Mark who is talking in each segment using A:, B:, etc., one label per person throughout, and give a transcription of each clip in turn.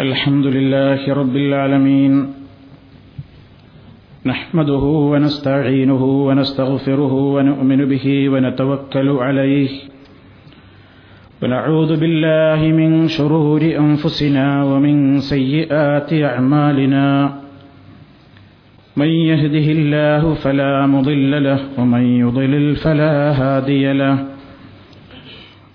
A: الحمد لله رب العالمين. نحمده ونستعينه ونستغفره ونؤمن به ونتوكل عليه. ونعوذ بالله من شرور أنفسنا ومن سيئات أعمالنا. من يهده الله فلا مضل له ومن يضلل فلا هادي له.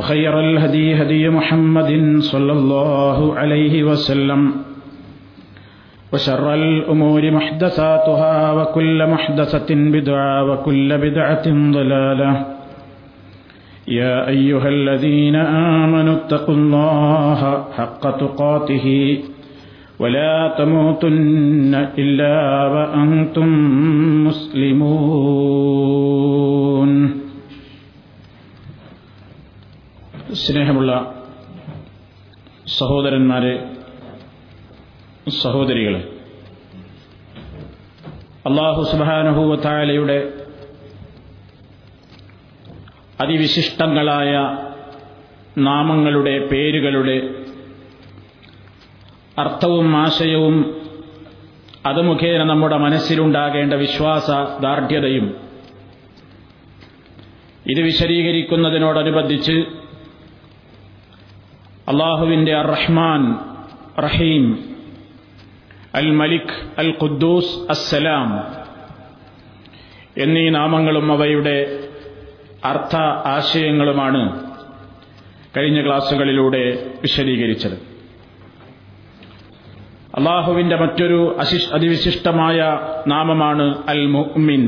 A: وخير الهدي هدي محمد صلى الله عليه وسلم. وشر الأمور محدثاتها وكل محدثة بدعة وكل بدعة ضلالة. يا أيها الذين آمنوا اتقوا الله حق تقاته ولا تموتن إلا وأنتم مسلمون. സ്നേഹമുള്ള സഹോദരന്മാരെ സഹോദരികളെ അള്ളാഹു സുബാനുഭൂവത്തായാലയുടെ അതിവിശിഷ്ടങ്ങളായ നാമങ്ങളുടെ പേരുകളുടെ അർത്ഥവും ആശയവും അത് മുഖേന നമ്മുടെ മനസ്സിലുണ്ടാകേണ്ട വിശ്വാസ ദാർഢ്യതയും ഇത് വിശദീകരിക്കുന്നതിനോടനുബന്ധിച്ച് അള്ളാഹുവിന്റെ അർ റഹ്മാൻ റഹീം അൽ മലിക് അൽ ഖുദ്ദൂസ് അസ്സലാം എന്നീ നാമങ്ങളും അവയുടെ അർത്ഥ ആശയങ്ങളുമാണ് കഴിഞ്ഞ ക്ലാസ്സുകളിലൂടെ വിശദീകരിച്ചത്. അള്ളാഹുവിന്റെ മറ്റൊരു അതിവിശിഷ്ടമായ നാമമാണ് അൽ മുഅ്മിൻ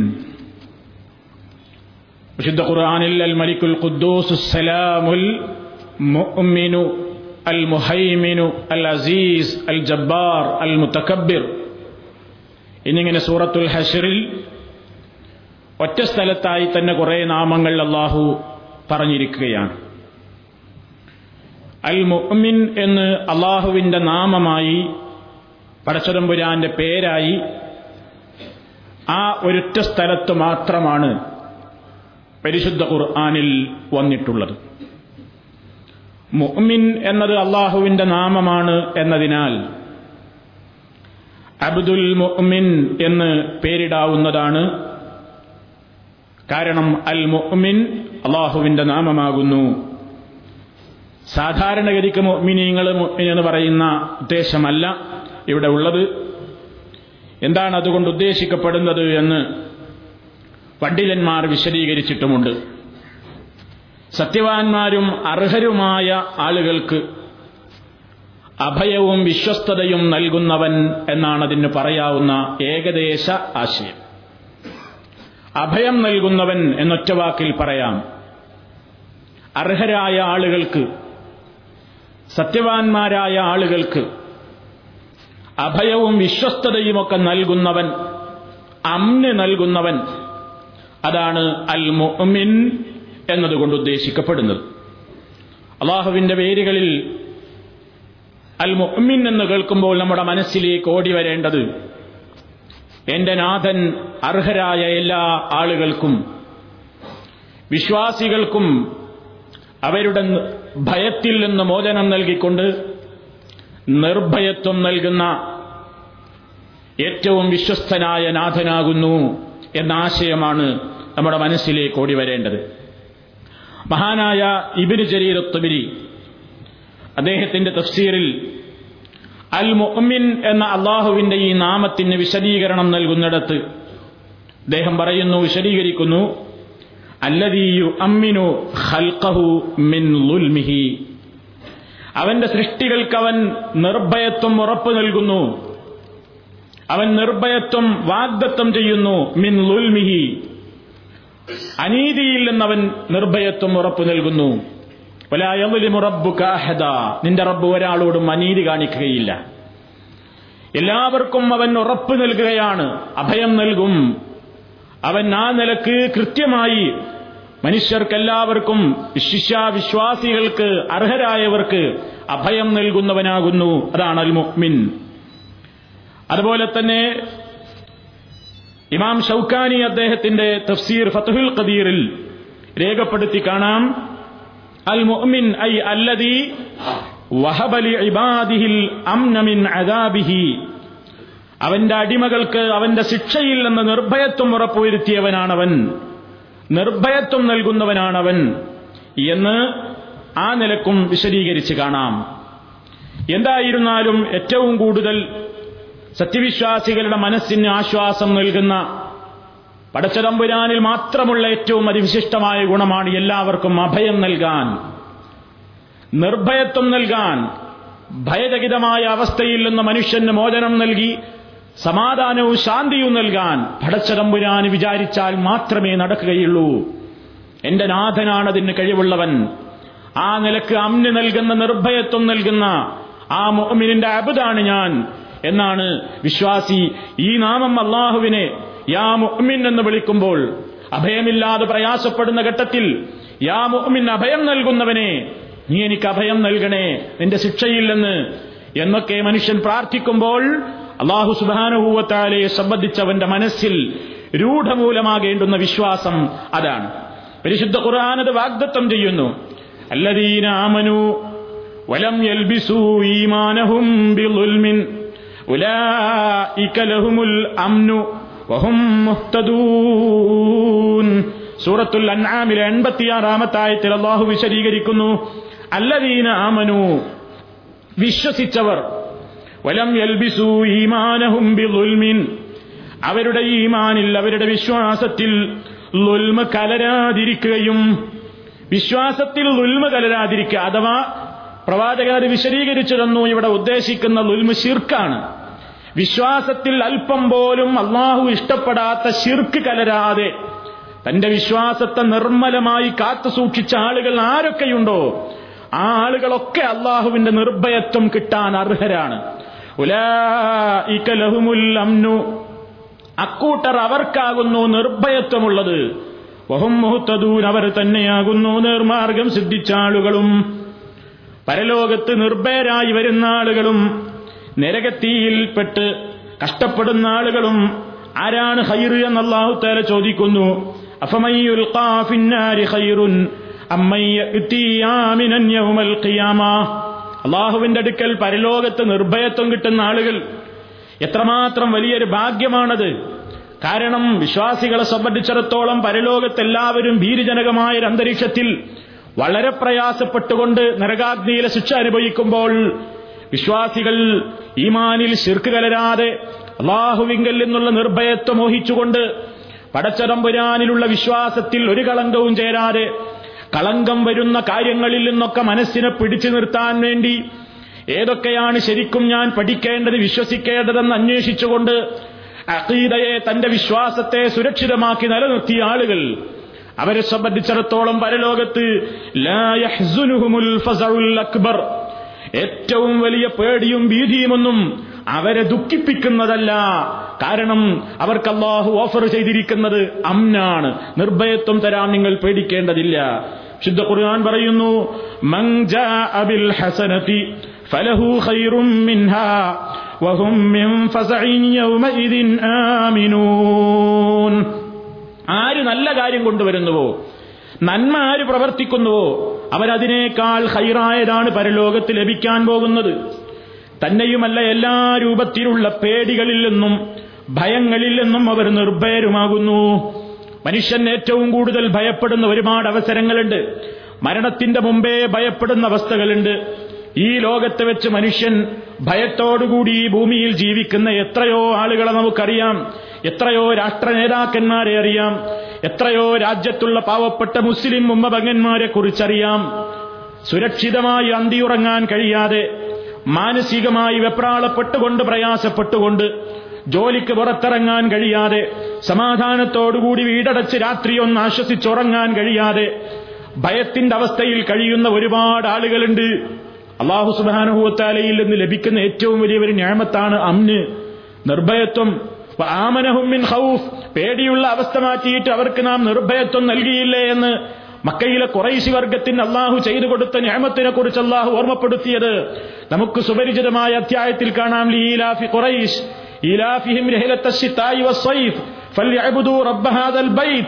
A: വിശുദ്ധ ഖുർആാനിൽ അൽ മലിക്കുൽ ഖുദ്ദൂസ് സലാമുൽ മുഅ്മിനു അൽ ജബ്ബാർ അൽ മുത്തക്കബിർ എന്നിങ്ങനെ സൂറത്തുൽ ഹഷറിൽ ഒറ്റ സ്ഥലത്തായി തന്നെ കുറെ നാമങ്ങൾ അള്ളാഹു പറഞ്ഞിരിക്കുകയാണ്. അൽ മുഅ്മിൻ എന്ന് അള്ളാഹുവിന്റെ നാമമായി പടച്ചതമ്പുരാന്റെ പേരായി ആ ഒരൊറ്റ സ്ഥലത്ത് മാത്രമാണ് പരിശുദ്ധ ഖുർആാനിൽ വന്നിട്ടുള്ളത്. മുഅ്മിൻ എന്നത് അള്ളാഹുവിന്റെ നാമമാണ് എന്നതിനാൽ അബ്ദുൽ മുഅ്മിൻ എന്ന് പേരിടാവുന്നതാണ്. കാരണം അൽ മുഅ്മിൻ അള്ളാഹുവിന്റെ നാമമാകുന്നു. സാധാരണഗതിക്ക് മുഅ്മിനീങ്ങൾ മുഅ്മിൻ എന്ന് പറയുന്ന ഉദ്ദേശമല്ല ഇവിടെ ഉള്ളത്. എന്താണ് അതുകൊണ്ട് ഉദ്ദേശിക്കപ്പെടുന്നത് എന്ന് പണ്ഡിതന്മാർ വിശദീകരിച്ചിട്ടുമുണ്ട്. സത്യവാന്മാരും അർഹരുമായ ആളുകൾക്ക് അഭയവും വിശ്വസ്തതയും നൽകുന്നവൻ എന്നാണ് അതിന് പറയാവുന്ന ഏകദേശ ആശയം. അഭയം നൽകുന്നവൻ എന്നൊറ്റ വാക്കിൽ പറയാം. അർഹരായ ആളുകൾക്ക് സത്യവാന്മാരായ ആളുകൾക്ക് അഭയവും വിശ്വസ്തതയുമൊക്കെ നൽകുന്നവൻ അമ്ന് നൽകുന്നവൻ അതാണ് അൽ മുഅ്മിൻ എന്നതുകൊണ്ട് ഉദ്ദേശിക്കപ്പെടുന്നത്. അള്ളാഹുവിന്റെ പേരുകളിൽ അൽ മുഹമ്മിൻ എന്ന് കേൾക്കുമ്പോൾ നമ്മുടെ മനസ്സിലേക്ക് ഓടി വരേണ്ടത് എന്റെ നാഥൻ അർഹരായ എല്ലാ ആളുകൾക്കും വിശ്വാസികൾക്കും അവരുടെ ഭയത്തിൽ നിന്ന് മോചനം നൽകിക്കൊണ്ട് നിർഭയത്വം നൽകുന്ന ഏറ്റവും വിശ്വസ്തനായ നാഥനാകുന്നു എന്ന ആശയമാണ് നമ്മുടെ മനസ്സിലേക്ക് ഓടി വരേണ്ടത്. മഹാനായ ഇബിന് ജരീർ അദ്ദേഹത്തിന്റെ തഫ്സീറിൽ അൽ മുഅ്മിൻ എന്ന അള്ളാഹുവിന്റെ ഈ നാമത്തിന് വിശദീകരണം നൽകുന്നിടത്ത് അദ്ദേഹം പറയുന്നു വിശദീകരിക്കുന്നു അല്ലദീയു അമ്മിനു ഹൽക്കഹു മിൻ ലുൽമിഹി അവന്റെ സൃഷ്ടികൾക്ക് അവൻ നിർഭയത്വം ഉറപ്പു നൽകുന്നു. അവൻ നിർഭയത്വം വാഗ്ദത്വം ചെയ്യുന്നു മിൻ ലുൽമിഹി അനീതിയിൽ നിന്നവൻ നിർഭയത്വം ഉറപ്പു നൽകുന്നു. നിന്റെ റബ്ബ് ഒരാളോടും അനീതി കാണിക്കുകയില്ല. എല്ലാവർക്കും അവൻ ഉറപ്പ് നൽകുകയാണ്. അഭയം നൽകും. അവൻ ആ നിലയ്ക്ക് കൃത്യമായി മനുഷ്യർക്കെല്ലാവർക്കും ശിഷ്യാവിശ്വാസികൾക്ക് അർഹരായവർക്ക് അഭയം നൽകുന്നവനാകുന്നു. അതാണ് അൽ മുഹ്മിൻ അതുപോലെ തന്നെ ഇമാം ഷൌക്കാനി അദ്ദേഹത്തിന്റെ തഫ്സീർ ഫത്തുൽ ഖദീറിൽ രേഖപ്പെടുത്തി കാണാം. അൽ മുഅ്മിൻ ഐ അല്ലദി വഹബലി ഇബാദിഹിൽ അംന മിൻ അദാബിഹി. അവന്റെ അടിമകൾക്ക് അവന്റെ ശിക്ഷയിൽ നിന്ന് നിർഭയത്വം ഉറപ്പുവരുത്തിയവനാണവൻ. നിർഭയത്വം നൽകുന്നവനാണവൻ എന്ന് ആ നിലക്കും വിശദീകരിച്ച് കാണാം. എന്തായിരുന്നാലും ഏറ്റവും കൂടുതൽ സത്യവിശ്വാസികളുടെ മനസ്സിന് ആശ്വാസം നൽകുന്ന പടച്ചതമ്പുരാനിൽ മാത്രമുള്ള ഏറ്റവും അതിവിശിഷ്ടമായ ഗുണമാണ് എല്ലാവർക്കും അഭയം നൽകാൻ നിർഭയത്വം നൽകാൻ ഭയരഹിതമായ അവസ്ഥയിൽ നിന്ന് മനുഷ്യന് മോചനം നൽകി സമാധാനവും ശാന്തിയും നൽകാൻ പടച്ചതമ്പുരാന് വിചാരിച്ചാൽ മാത്രമേ നടക്കുകയുള്ളൂ. എന്റെ നാഥനാണ് അതിന് കഴിവുള്ളവൻ. ആ നിലയ്ക്ക് അമ്ന് നൽകുന്ന നിർഭയത്വം നൽകുന്ന ആ മോമിനിന്റെ അബുദാണ് ഞാൻ. എന്നാണ് വിശ്വാസി ഈ നാമം അള്ളാഹുവിനെ യാ മുഹ്മിൻ എന്ന് വിളിക്കുമ്പോൾ അഭയമില്ലാതെ പ്രയാസപ്പെടുന്ന ഘട്ടത്തിൽ യാ മുഹ്മിൻ അഭയം നൽകുന്നവനെ നീ എനിക്ക് അഭയം നൽകണേ നിന്റെ ശിക്ഷയില്ലെന്ന് എന്നൊക്കെ മനുഷ്യൻ പ്രാർത്ഥിക്കുമ്പോൾ അള്ളാഹു സുബാനുഭൂവത്താലയെ സംബന്ധിച്ചവന്റെ മനസ്സിൽ രൂഢമൂലമാകേണ്ടുന്ന വിശ്വാസം അതാണ്. പരിശുദ്ധ ഖുർആാനത് വാഗ്ദത്തം ചെയ്യുന്നു. അല്ലദീന ആമനു വലം യൽബിസു ഈമാനഹും ബിളുൽമിൻ ഉലായിക ലഹുമുൽ അംനു വഹും മുഹ്തദൂൻ. സൂറത്തുൽ അൻആമിലെ എൺപത്തിയാറാമത്തെ ആയത്തിൽ അള്ളാഹു വിശദീകരിക്കുന്നു അല്ലദീന ആമനു വിശ്വസിച്ചവർ വലം യൽബിസു ഈമാനഹും ബിളുൽമിൻ അവരുടെ ഈമാനിൽ അവരുടെ വിശ്വാസത്തിൽ ലുൽമ കലരാതിരിക്കുകയും വിശ്വാസത്തിൽ ലുൽമ കലരാതിരിക്കുക അഥവാ പ്രവാചകൻ അത് വിശദീകരിച്ചു തന്നു ഇവിടെ ഉദ്ദേശിക്കുന്ന ലുൽമു ശിർക്കാണ്. വിശ്വാസത്തിൽ അല്പം പോലും അള്ളാഹു ഇഷ്ടപ്പെടാത്ത ശിർക്ക് കലരാതെ തന്റെ വിശ്വാസത്തെ നിർമ്മലമായി കാത്തു സൂക്ഷിച്ച ആളുകൾ ആരൊക്കെയുണ്ടോ? ആ ആളുകളൊക്കെ അള്ളാഹുവിന്റെ നിർഭയത്വം കിട്ടാൻ അർഹരാണ്. അംനു. അക്കൂട്ടർ അവർക്കാകുന്നു നിർഭയത്വമുള്ളത്. വഹും അവർ തന്നെയാകുന്നു നിർമാർഗം സിദ്ധിച്ച ആളുകളും. പരലോകത്ത് നിർഭയരായി വരുന്ന ആളുകളും നരകത്തിയിൽപ്പെട്ട് കഷ്ടപ്പെടുന്ന ആളുകളും ആരാണ് ഹൈർ എന്ന് അള്ളാഹു ചോദിക്കുന്നു? അള്ളാഹുവിന്റെ അടുക്കൽ പരലോകത്ത് നിർഭയത്വം കിട്ടുന്ന ആളുകൾ എത്രമാത്രം വലിയൊരു ഭാഗ്യമാണത്. കാരണം വിശ്വാസികളെ സംബന്ധിച്ചിടത്തോളം പരലോകത്തെല്ലാവരും ഭീരുജനകമായ അന്തരീക്ഷത്തിൽ വളരെ പ്രയാസപ്പെട്ടുകൊണ്ട് നരകാഗ്നിയിലെ ശിക്ഷ അനുഭവിക്കുമ്പോൾ വിശ്വാസികൾ ഈമാനിൽ ശിർക്ക് കലരാതെ അള്ളാഹുവിങ്കൽ നിന്നുള്ള നിർഭയത്വം മോഹിച്ചുകൊണ്ട് പടച്ചതമ്പുരാനിലുള്ള വിശ്വാസത്തിൽ ഒരു കളങ്കവും ചേരാതെ കളങ്കം വരുന്ന കാര്യങ്ങളിൽ നിന്നൊക്കെ മനസ്സിനെ പിടിച്ചു നിർത്താൻ വേണ്ടി ഏതൊക്കെയാണ് ശരിക്കും ഞാൻ പഠിക്കേണ്ടത് വിശ്വസിക്കേണ്ടതെന്ന് അന്വേഷിച്ചുകൊണ്ട് അഖീദയെ തന്റെ വിശ്വാസത്തെ സുരക്ഷിതമാക്കി നിലനിർത്തിയ ആളുകൾ അവരെ സംബന്ധിച്ചിടത്തോളം പരലോകത്ത് അക്ബർ. ഏറ്റവും വലിയ പേടിയും ഭീതിയുമൊന്നും അവരെ ദുഃഖിപ്പിക്കുന്നതല്ല. കാരണം അവർക്ക് അള്ളാഹു ഓഫർ ചെയ്തിരിക്കുന്നത് അമ്നാണ് നിർഭയത്വം തരാൻ നിങ്ങൾ പേടിക്കേണ്ടതില്ല. ശുദ്ധ ഖുർആൻ പറയുന്നു അബിൽ ഹസനതി ഫലഹു മിൻഹാ മിൻ യൗമഇദിൻ ആര് നല്ല കാര്യം കൊണ്ടുവരുന്നുവോ? നന്മ ആര് പ്രവർത്തിക്കുന്നുവോ? അവരതിനേക്കാൾ ഹൈറായതാണ് പരലോകത്ത് ലഭിക്കാൻ പോകുന്നത്. തന്നെയുമല്ല എല്ലാ രൂപത്തിലുള്ള പേടികളിൽ നിന്നും ഭയങ്ങളിൽ നിന്നും അവർ നിർഭയരുമാകുന്നു. മനുഷ്യൻ ഏറ്റവും കൂടുതൽ ഭയപ്പെടുന്ന ഒരുപാട് അവസരങ്ങളുണ്ട്. മരണത്തിന്റെ മുമ്പേ ഭയപ്പെടുന്ന അവസ്ഥകളുണ്ട്. ഈ ലോകത്ത് വെച്ച് മനുഷ്യൻ ഭയത്തോടുകൂടി ഈ ഭൂമിയിൽ ജീവിക്കുന്ന എത്രയോ ആളുകളെ നമുക്കറിയാം. എത്രയോ രാഷ്ട്ര നേതാക്കന്മാരെ അറിയാം. എത്രയോ രാജ്യത്തുള്ള പാവപ്പെട്ട മുസ്ലിം ഉമ്മപങ്ങന്മാരെ കുറിച്ചറിയാം. സുരക്ഷിതമായി അന്തിയുറങ്ങാൻ കഴിയാതെ മാനസികമായി വെപ്രാളപ്പെട്ടുകൊണ്ട് പ്രയാസപ്പെട്ടുകൊണ്ട് ജോലിക്ക് പുറത്തിറങ്ങാൻ കഴിയാതെ സമാധാനത്തോടുകൂടി വീടടച്ച് രാത്രിയൊന്ന് ആശ്വസിച്ചുറങ്ങാൻ കഴിയാതെ ഭയത്തിന്റെ അവസ്ഥയിൽ കഴിയുന്ന ഒരുപാട് ആളുകളുണ്ട്. അള്ളാഹു സുബാനുഹൂത്താലയിൽ നിന്ന് ലഭിക്കുന്ന ഏറ്റവും വലിയ ഒരു ഞാമത്താണ് അമ്ന് നിർഭയത്വം. ആമനഹുമിൻ ഹൌഫ് പേടിയുള്ള അവസ്ഥ മാറ്റിയിട്ട് അവർക്ക് നാം നിർഭയത്വം നൽകിയില്ലേ എന്ന് മക്കയിലെ കുറൈശി വർഗത്തിന് അള്ളാഹു ചെയ്തു കൊടുത്ത ഞാമത്തിനെ കുറിച്ച് അള്ളാഹു ഓർമ്മപ്പെടുത്തിയത്. നമുക്ക് സുപരിചിതമായ അധ്യായത്തിൽ കാണാം ലീലാഫി കുറൈഷ് വസ്സൈഫ് റബ്ബ ഹാദൽ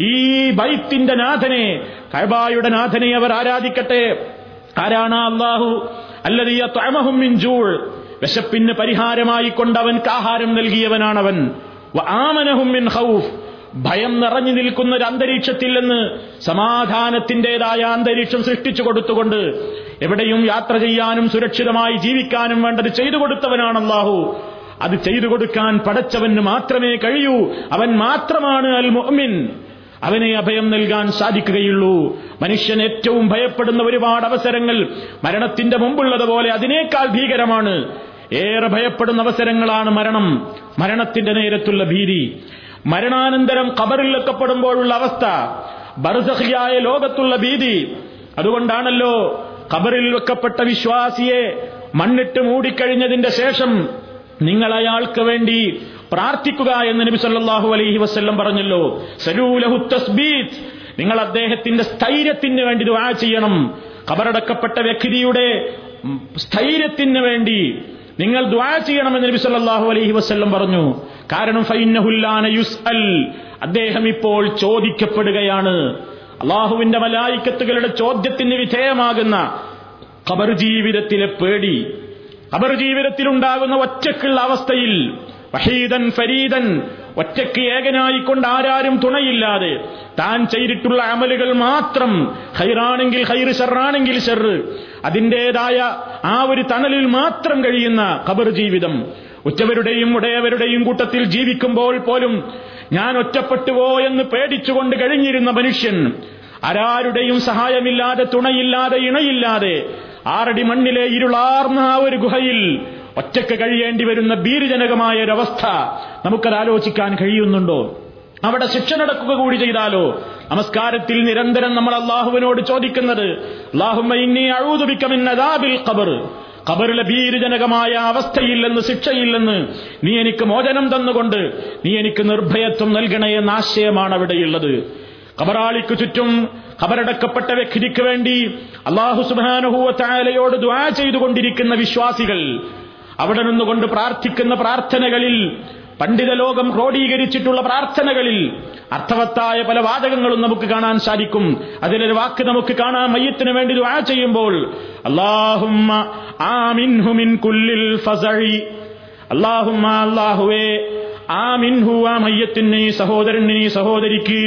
A: ഈ ബൈത്തിന്റെ നാഥനെ കൈബായുടെ നാഥനെ അവർ ആരാധിക്കട്ടെ? ആരാണ് അള്ളാഹു അല്ലതീയ ത്വമഹും മിൻ ജൂൾ വിശപ്പിന് പരിഹാരമായി കൊണ്ട് അവൻക്ക് ആഹാരം നൽകിയവനാണവൻ ആമനഹും മിൻ ഖൗഫ്. ഭയം നിറഞ്ഞു നിൽക്കുന്ന ഒരു അന്തരീക്ഷത്തിൽ നിന്ന് സമാധാനത്തിന്റേതായ അന്തരീക്ഷം സൃഷ്ടിച്ചു കൊടുത്തുകൊണ്ട് എവിടെയും യാത്ര ചെയ്യാനും സുരക്ഷിതമായി ജീവിക്കാനും വേണ്ടത് ചെയ്തു കൊടുത്തവനാണ് അള്ളാഹു അത് ചെയ്തു കൊടുക്കാൻ പടച്ചവന് മാത്രമേ കഴിയൂ. അവൻ മാത്രമാണ് അൽ മുഅ്മിൻ അവനെ അഭയം നൽകാൻ സാധിക്കുകയുള്ളൂ. മനുഷ്യൻ ഏറ്റവും ഭയപ്പെടുന്ന ഒരുപാട് അവസരങ്ങൾ മരണത്തിന്റെ മുമ്പുള്ളതുപോലെ അതിനേക്കാൾ ഭീകരമാണ്. ഏറെ ഭയപ്പെടുന്ന അവസരങ്ങളാണ് മരണം. മരണത്തിന്റെ നേരത്തുള്ള ഭീതി. മരണാനന്തരം കബറിൽ വെക്കപ്പെടുമ്പോഴുള്ള അവസ്ഥ. ബർസഹിയായ ലോകത്തുള്ള ഭീതി. അതുകൊണ്ടാണല്ലോ കബറിൽ വെക്കപ്പെട്ട വിശ്വാസിയെ മണ്ണിട്ട് മൂടിക്കഴിഞ്ഞതിന്റെ ശേഷം നിങ്ങൾ അയാൾക്ക് വേണ്ടി പ്രാർത്ഥിക്കുക എന്ന് നബി സല്ലാഹു അലൈഹി വസ്ല്ലം പറഞ്ഞല്ലോ. സലൂലഹു നിങ്ങൾ അദ്ദേഹത്തിന്റെ സ്ഥൈര്യത്തിന് വേണ്ടി ദുആ ചെയ്യണം. കബറടക്കപ്പെട്ട വ്യക്തിയുടെ സ്ഥൈര്യത്തിന് വേണ്ടി നിങ്ങൾ ദ്വാ ചെയ്യണമെന്ന് നബി സല്ലാഹു അലൈഹി വസ്ല്ലം പറഞ്ഞു. കാരണം യുസ് അൽ അദ്ദേഹം ഇപ്പോൾ ചോദിക്കപ്പെടുകയാണ്. അള്ളാഹുവിന്റെ മലായിക്കത്തുകളുടെ ചോദ്യത്തിന് വിധേയമാകുന്ന ഖബർ ജീവിതത്തിലെ പേടി. ഖബർ ജീവിതത്തിലുണ്ടാകുന്ന ഒറ്റക്കുള്ള അവസ്ഥയിൽ വഹീദൻ ഫരീദൻ ഒറ്റയ്ക്ക് ഏകനായിക്കൊണ്ട് ആരാരും തുണയില്ലാതെ താൻ ചെയ്തിട്ടുള്ള അമലുകൾ മാത്രം ഹൈറാണെങ്കിൽ ഹൈറ് ഷെറാണെങ്കിൽ ഷെറ് അതിന്റെതായ ആ ഒരു തണലിൽ മാത്രം കഴിയുന്ന ഖബർ ജീവിതം. ഉറ്റവരുടെയും ഉടയവരുടെയും കൂട്ടത്തിൽ ജീവിക്കുമ്പോൾ പോലും ഞാൻ ഒറ്റപ്പെട്ടുവോ എന്ന് പേടിച്ചുകൊണ്ട് കഴിഞ്ഞിരുന്ന മനുഷ്യൻ ആരാരുടെയും സഹായമില്ലാതെ തുണയില്ലാതെ ഇണയില്ലാതെ ആറടി മണ്ണിലെ ഇരുളാർന്ന ആ ഒരു ഗുഹയിൽ ഒറ്റയ്ക്ക് കഴിയേണ്ടി വരുന്ന ഭീരുജനകമായ ഒരവസ്ഥ നമുക്കത് ആലോചിക്കാൻ കഴിയുന്നുണ്ടോ? അവിടെ ശിക്ഷ നടക്കുക കൂടി ചെയ്താലോ? നമസ്കാരത്തിൽ നിരന്തരം നമ്മൾ അള്ളാഹുവിനോട് ചോദിക്കുന്നത് കബറിലെ ഭീരുജനകമായ അവസ്ഥയില്ലെന്ന് ശിക്ഷയില്ലെന്ന് നീ എനിക്ക് മോചനം തന്നുകൊണ്ട് നീ എനിക്ക് നിർഭയത്വം നൽകണേ എന്ന ആശയമാണ് അവിടെയുള്ളത് കബറാളിക്കു ചുറ്റും കബറടക്കപ്പെട്ട വ്യക്തിക്ക് വേണ്ടി അള്ളാഹു സുബാനുഹൂവത്തായാലയോട് ദ്വാ ചെയ്തുകൊണ്ടിരിക്കുന്ന വിശ്വാസികൾ അവിടെ നിന്നുകൊണ്ട് പ്രാർത്ഥിക്കുന്ന പ്രാർത്ഥനകളിൽ പണ്ഡിത ലോകം ക്രോഡീകരിച്ചിട്ടുള്ള പ്രാർത്ഥനകളിൽ അർത്ഥവത്തായ പല വാചകങ്ങളും നമുക്ക് കാണാൻ സാധിക്കും. അതിലൊരു വാക്ക് നമുക്ക് കാണാൻ മയ്യത്തിന് വേണ്ടി ദുആ ചെയ്യുമ്പോൾ അല്ലാഹുമ്മ ആമിൻഹു മിൻ കുല്ലിൽ അല്ലാഹുവേ സഹോദരിക്ക്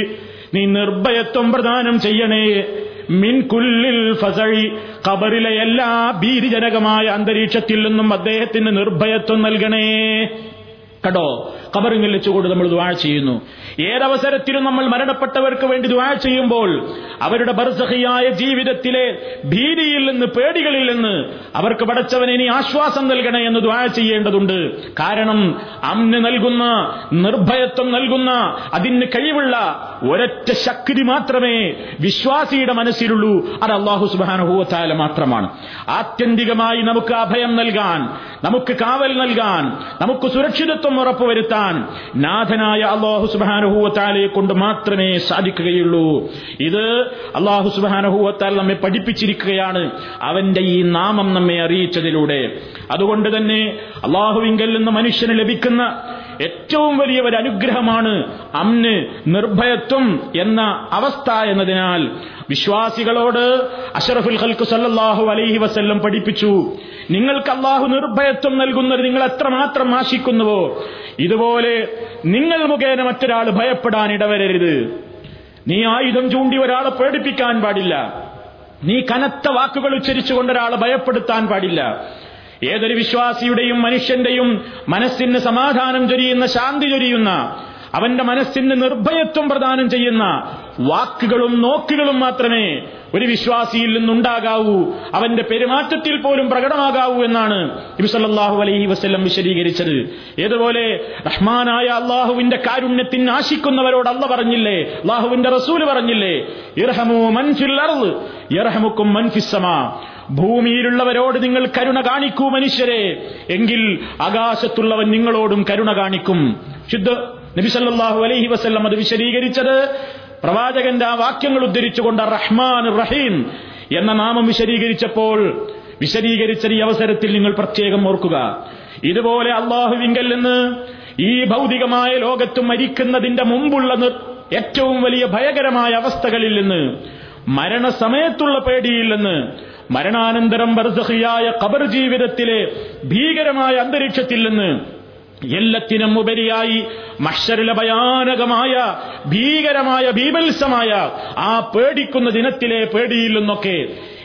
A: നീ നിർഭയത്വം പ്രദാനം ചെയ്യണേ. മിൻ കുല്ലിൽ ഫസഴി. കബറിലെ എല്ലാ ഭീതിജനകമായ അന്തരീക്ഷത്തിൽ നിന്നും അദ്ദേഹത്തിന് നിർഭയത്വം നൽകണേ. കണ്ടോ കബറിങ്ങിൽ വെച്ചുകൊണ്ട് നമ്മൾ ദുവാ ചെയ്യുന്നു. ഏതവസരത്തിലും നമ്മൾ മരണപ്പെട്ടവർക്ക് വേണ്ടി ദുവാ ചെയ്യുമ്പോൾ അവരുടെ ബർസഹിയായ ജീവിതത്തിലെ ഭീതിയിൽ നിന്ന് പേടികളിൽ നിന്ന് അവർക്ക് പടച്ചവൻ ഇനി ആശ്വാസം നൽകണേ എന്ന് ദുആ ചെയ്യേണ്ടതുണ്ട്. കാരണം അമ്ന് നൽകുന്ന നിർഭയത്വം നൽകുന്ന അതിന് കഴിവുള്ള ഒരൊറ്റ ശക്തി മാത്രമേ വിശ്വാസിയുടെ മനസ്സിലുള്ളൂ. അത് അള്ളാഹു സുബാനുഭൂവത്തായ മാത്രമാണ്. ആത്യന്തികമായി നമുക്ക് അഭയം നൽകാൻ നമുക്ക് കാവൽ നൽകാൻ നമുക്ക് സുരക്ഷിതത്വം ഉറപ്പുവരുത്താൻ നാഥനായ അള്ളാഹു സുബാനുഹൂവത്താലെ കൊണ്ട് മാത്രമേ സാധിക്കുകയുള്ളൂ. ഇത് അള്ളാഹു സുബാനുഹൂവത്താൽ നമ്മെ പഠിപ്പിച്ചിരിക്കുകയാണ് അവന്റെ ഈ നാമം നമ്മെ അറിയിച്ചതിലൂടെ. അതുകൊണ്ട് തന്നെ അള്ളാഹുവിങ്കൽ നിന്ന് മനുഷ്യന് ലഭിക്കുന്ന ഏറ്റവും വലിയ ഒരു അനുഗ്രഹമാണ് അമ്ന് നിർഭയത്വം എന്ന അവസ്ഥ എന്നതിനാൽ. വിശ്വാസികളോട് അഷറഫുൽ ഖൽക്കു സല്ലാഹു അലൈഹി വസ്ല്ലം പഠിപ്പിച്ചു നിങ്ങൾക്ക് അള്ളാഹു നിർഭയത്വം നൽകുന്നത് നിങ്ങൾ എത്രമാത്രം ആശിക്കുന്നുവോ? ഇതുപോലെ നിങ്ങൾ മുഖേന മറ്റൊരാൾ ഭയപ്പെടാൻ ഇടവരരുത്. നീ ആയുധം ചൂണ്ടി ഒരാളെ പേടിപ്പിക്കാൻ പാടില്ല. നീ കനത്ത വാക്കുകൾ ഉച്ചരിച്ചുകൊണ്ട് ഒരാളെ ഭയപ്പെടുത്താൻ പാടില്ല. ഏതൊരു വിശ്വാസിയുടെയും മനുഷ്യന്റെയും മനസ്സിന് സമാധാനം ചൊരിയുന്ന ശാന്തി ചൊരിയുന്ന അവന്റെ മനസ്സിന് നിർഭയത്വം പ്രദാനം ചെയ്യുന്ന വാക്കുകളും നോക്കുകളും മാത്രമേ ഒരു വിശ്വാസിയിൽ നിന്നുണ്ടാകാവൂ അവന്റെ പെരുമാറ്റത്തിൽ പോലും പ്രകടമാകാവൂ എന്നാണ് ഇബ്സല്ലാഹു അലൈഹി വസ്ല്ലം വിശദീകരിച്ചത്. ഏതുപോലെ റഹ്മാനായ അള്ളാഹുവിന്റെ കാരുണ്യത്തിന് ആശിക്കുന്നവരോട് അല്ല പറഞ്ഞില്ലേ അള്ളാഹുവിന്റെ റസൂൽ പറഞ്ഞില്ലേ ഇർഹമു മൻഫിൽ അർൾ ഇർഹമുക്കും മൻഫിസ്സമാ ഭൂമിയിലുള്ളവരോട് നിങ്ങൾ കരുണ കാണിക്കൂ മനുഷ്യരെ. എങ്കിൽ ആകാശത്തുള്ളവൻ നിങ്ങളോടും കരുണ കാണിക്കും. ശുദ്ധ നബിസല്ലാഹു അലൈഹി വസ്ല്ലം അത് വിശദീകരിച്ചത് പ്രവാചകന്റെ ആ വാക്യങ്ങൾ ഉദ്ധരിച്ചുകൊണ്ട് റഹ്മാൻ റഹീം എന്ന നാമം വിശദീകരിച്ചപ്പോൾ വിശദീകരിച്ച ഈ അവസരത്തിൽ നിങ്ങൾ പ്രത്യേകം ഓർക്കുക. ഇതുപോലെ അള്ളാഹുവിങ്കൽ നിന്ന് ഈ ഭൗതികമായ ലോകത്ത് മരിക്കുന്നതിന്റെ മുമ്പുള്ള ഏറ്റവും വലിയ ഭയകരമായ അവസ്ഥകളിൽ നിന്ന് മരണസമയത്തുള്ള പേടിയിൽ നിന്ന് മരണാനന്തരം ബർസഹിയായ ഖബർ ജീവിതത്തിലെ ഭീകരമായ അന്തരീക്ഷത്തിൽ നിന്ന് എല്ലാത്തിനും ഉപരിയായി മഷരിലെ ഭയാനകമായ ഭീകരമായ ബീഭത്സമായ ആ പേടിക്കുന്ന ദിനത്തിലെ പേടിയിൽ നിന്നൊക്കെ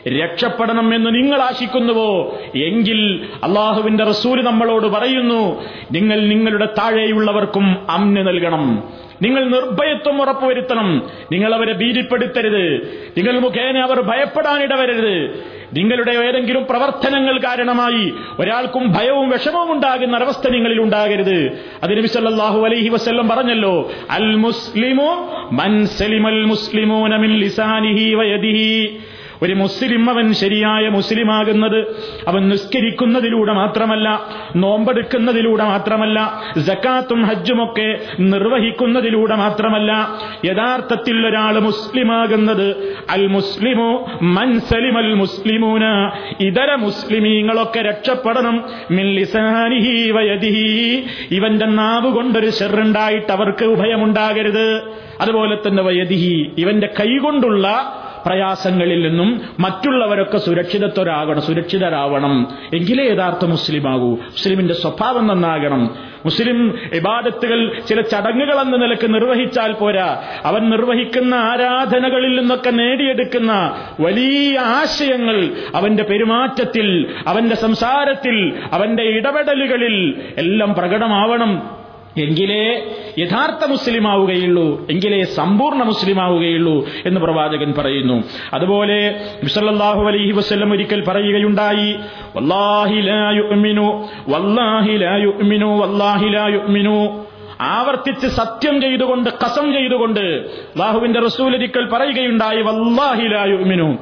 A: രക്ഷപ്പെടണം എന്ന് നിങ്ങൾ ആശിക്കുന്നുവോ? എങ്കിൽ അള്ളാഹുവിന്റെ റസൂൽ നമ്മളോട് പറയുന്നു നിങ്ങൾ നിങ്ങളുടെ താഴെയുള്ളവർക്കും അമ്ന് നൽകണം. നിങ്ങൾ നിർഭയത്വം ഉറപ്പുവരുത്തണം. നിങ്ങൾ അവരെ ഭീതിപ്പെടുത്തരുത്. നിങ്ങൾ മുഖേന അവർ ഭയപ്പെടാനിടവരരുത്. നിങ്ങളുടെ ഏതെങ്കിലും പ്രവർത്തനങ്ങൾ കാരണമായി ഒരാൾക്കും ഭയവും വിഷമവും ഉണ്ടാകുന്ന അവസ്ഥ നിങ്ങളിൽ ഉണ്ടാകരുത്. അതിന് വിസല്ലാഹു അലൈഹി വസ്ല്ലം പറഞ്ഞല്ലോ അൽ മുസ്ലിമു മൻ സലിമൽ മുസ്ലിമൂന മിൻ ലിസാനിഹി വയദിഹി. ഒരു മുസ്ലിം അവൻ ശരിയായ മുസ്ലിമാകുന്നത് അവൻ നിസ്കരിക്കുന്നതിലൂടെ മാത്രമല്ല നോമ്പെടുക്കുന്നതിലൂടെ മാത്രമല്ല ജക്കാത്തും ഹജ്ജുമൊക്കെ നിർവഹിക്കുന്നതിലൂടെ മാത്രമല്ല യഥാർത്ഥത്തിൽ ഒരാൾ മുസ്ലിമാകുന്നത് അൽ മുസ്ലിമു മൻസലിം അൽ മുസ്ലിമൂന. ഇതര മുസ്ലിമീങ്ങളൊക്കെ രക്ഷപ്പെടണം. മില്ലിസാനിഹി വയദിഹി. ഇവന്റെ നാവ് കൊണ്ടൊരു ഷെറുണ്ടായിട്ട് അവർക്ക് ഉഭയമുണ്ടാകരുത്. അതുപോലെ തന്നെ വയതിഹി ഇവന്റെ കൈകൊണ്ടുള്ള പ്രയാസങ്ങളിൽ നിന്നും മറ്റുള്ളവരൊക്കെ സുരക്ഷിതത്വരാകണം സുരക്ഷിതരാവണം. എങ്കിലേ യഥാർത്ഥ മുസ്ലിമാകൂ. മുസ്ലിമിന്റെ സ്വഭാവം നന്നാകണം. മുസ്ലിം ഇബാദത്തുകൾ ചില ചടങ്ങുകൾ എന്ന നിലയ്ക്ക് നിർവഹിച്ചാൽ പോരാ. അവൻ നിർവഹിക്കുന്ന ആരാധനകളിൽ നിന്നൊക്കെ നേടിയെടുക്കുന്ന വലിയ ആശയങ്ങൾ അവന്റെ പെരുമാറ്റത്തിൽ അവന്റെ സംസാരത്തിൽ അവന്റെ ഇടപെടലുകളിൽ എല്ലാം പ്രകടമാവണം. എങ്കിലേ യഥാർത്ഥ മുസ്ലിമാവുകയുള്ളൂ എങ്കിലേ സമ്പൂർണ മുസ്ലിമാവുകയുള്ളൂ എന്ന് പ്രവാചകൻ പറയുന്നു. അതുപോലെ വിസല്ലാഹു അലൈഹി വസ്ല്ലം ഒരിക്കൽ പറയുകയുണ്ടായി ആവർത്തിച്ച് സത്യം ചെയ്തുകൊണ്ട് കസം ചെയ്തുകൊണ്ട് അള്ളാഹുവിന്റെ റസൂൽ ഒരിക്കൽ പറയുകയുണ്ടായി വല്ലാഹിലായുമിനു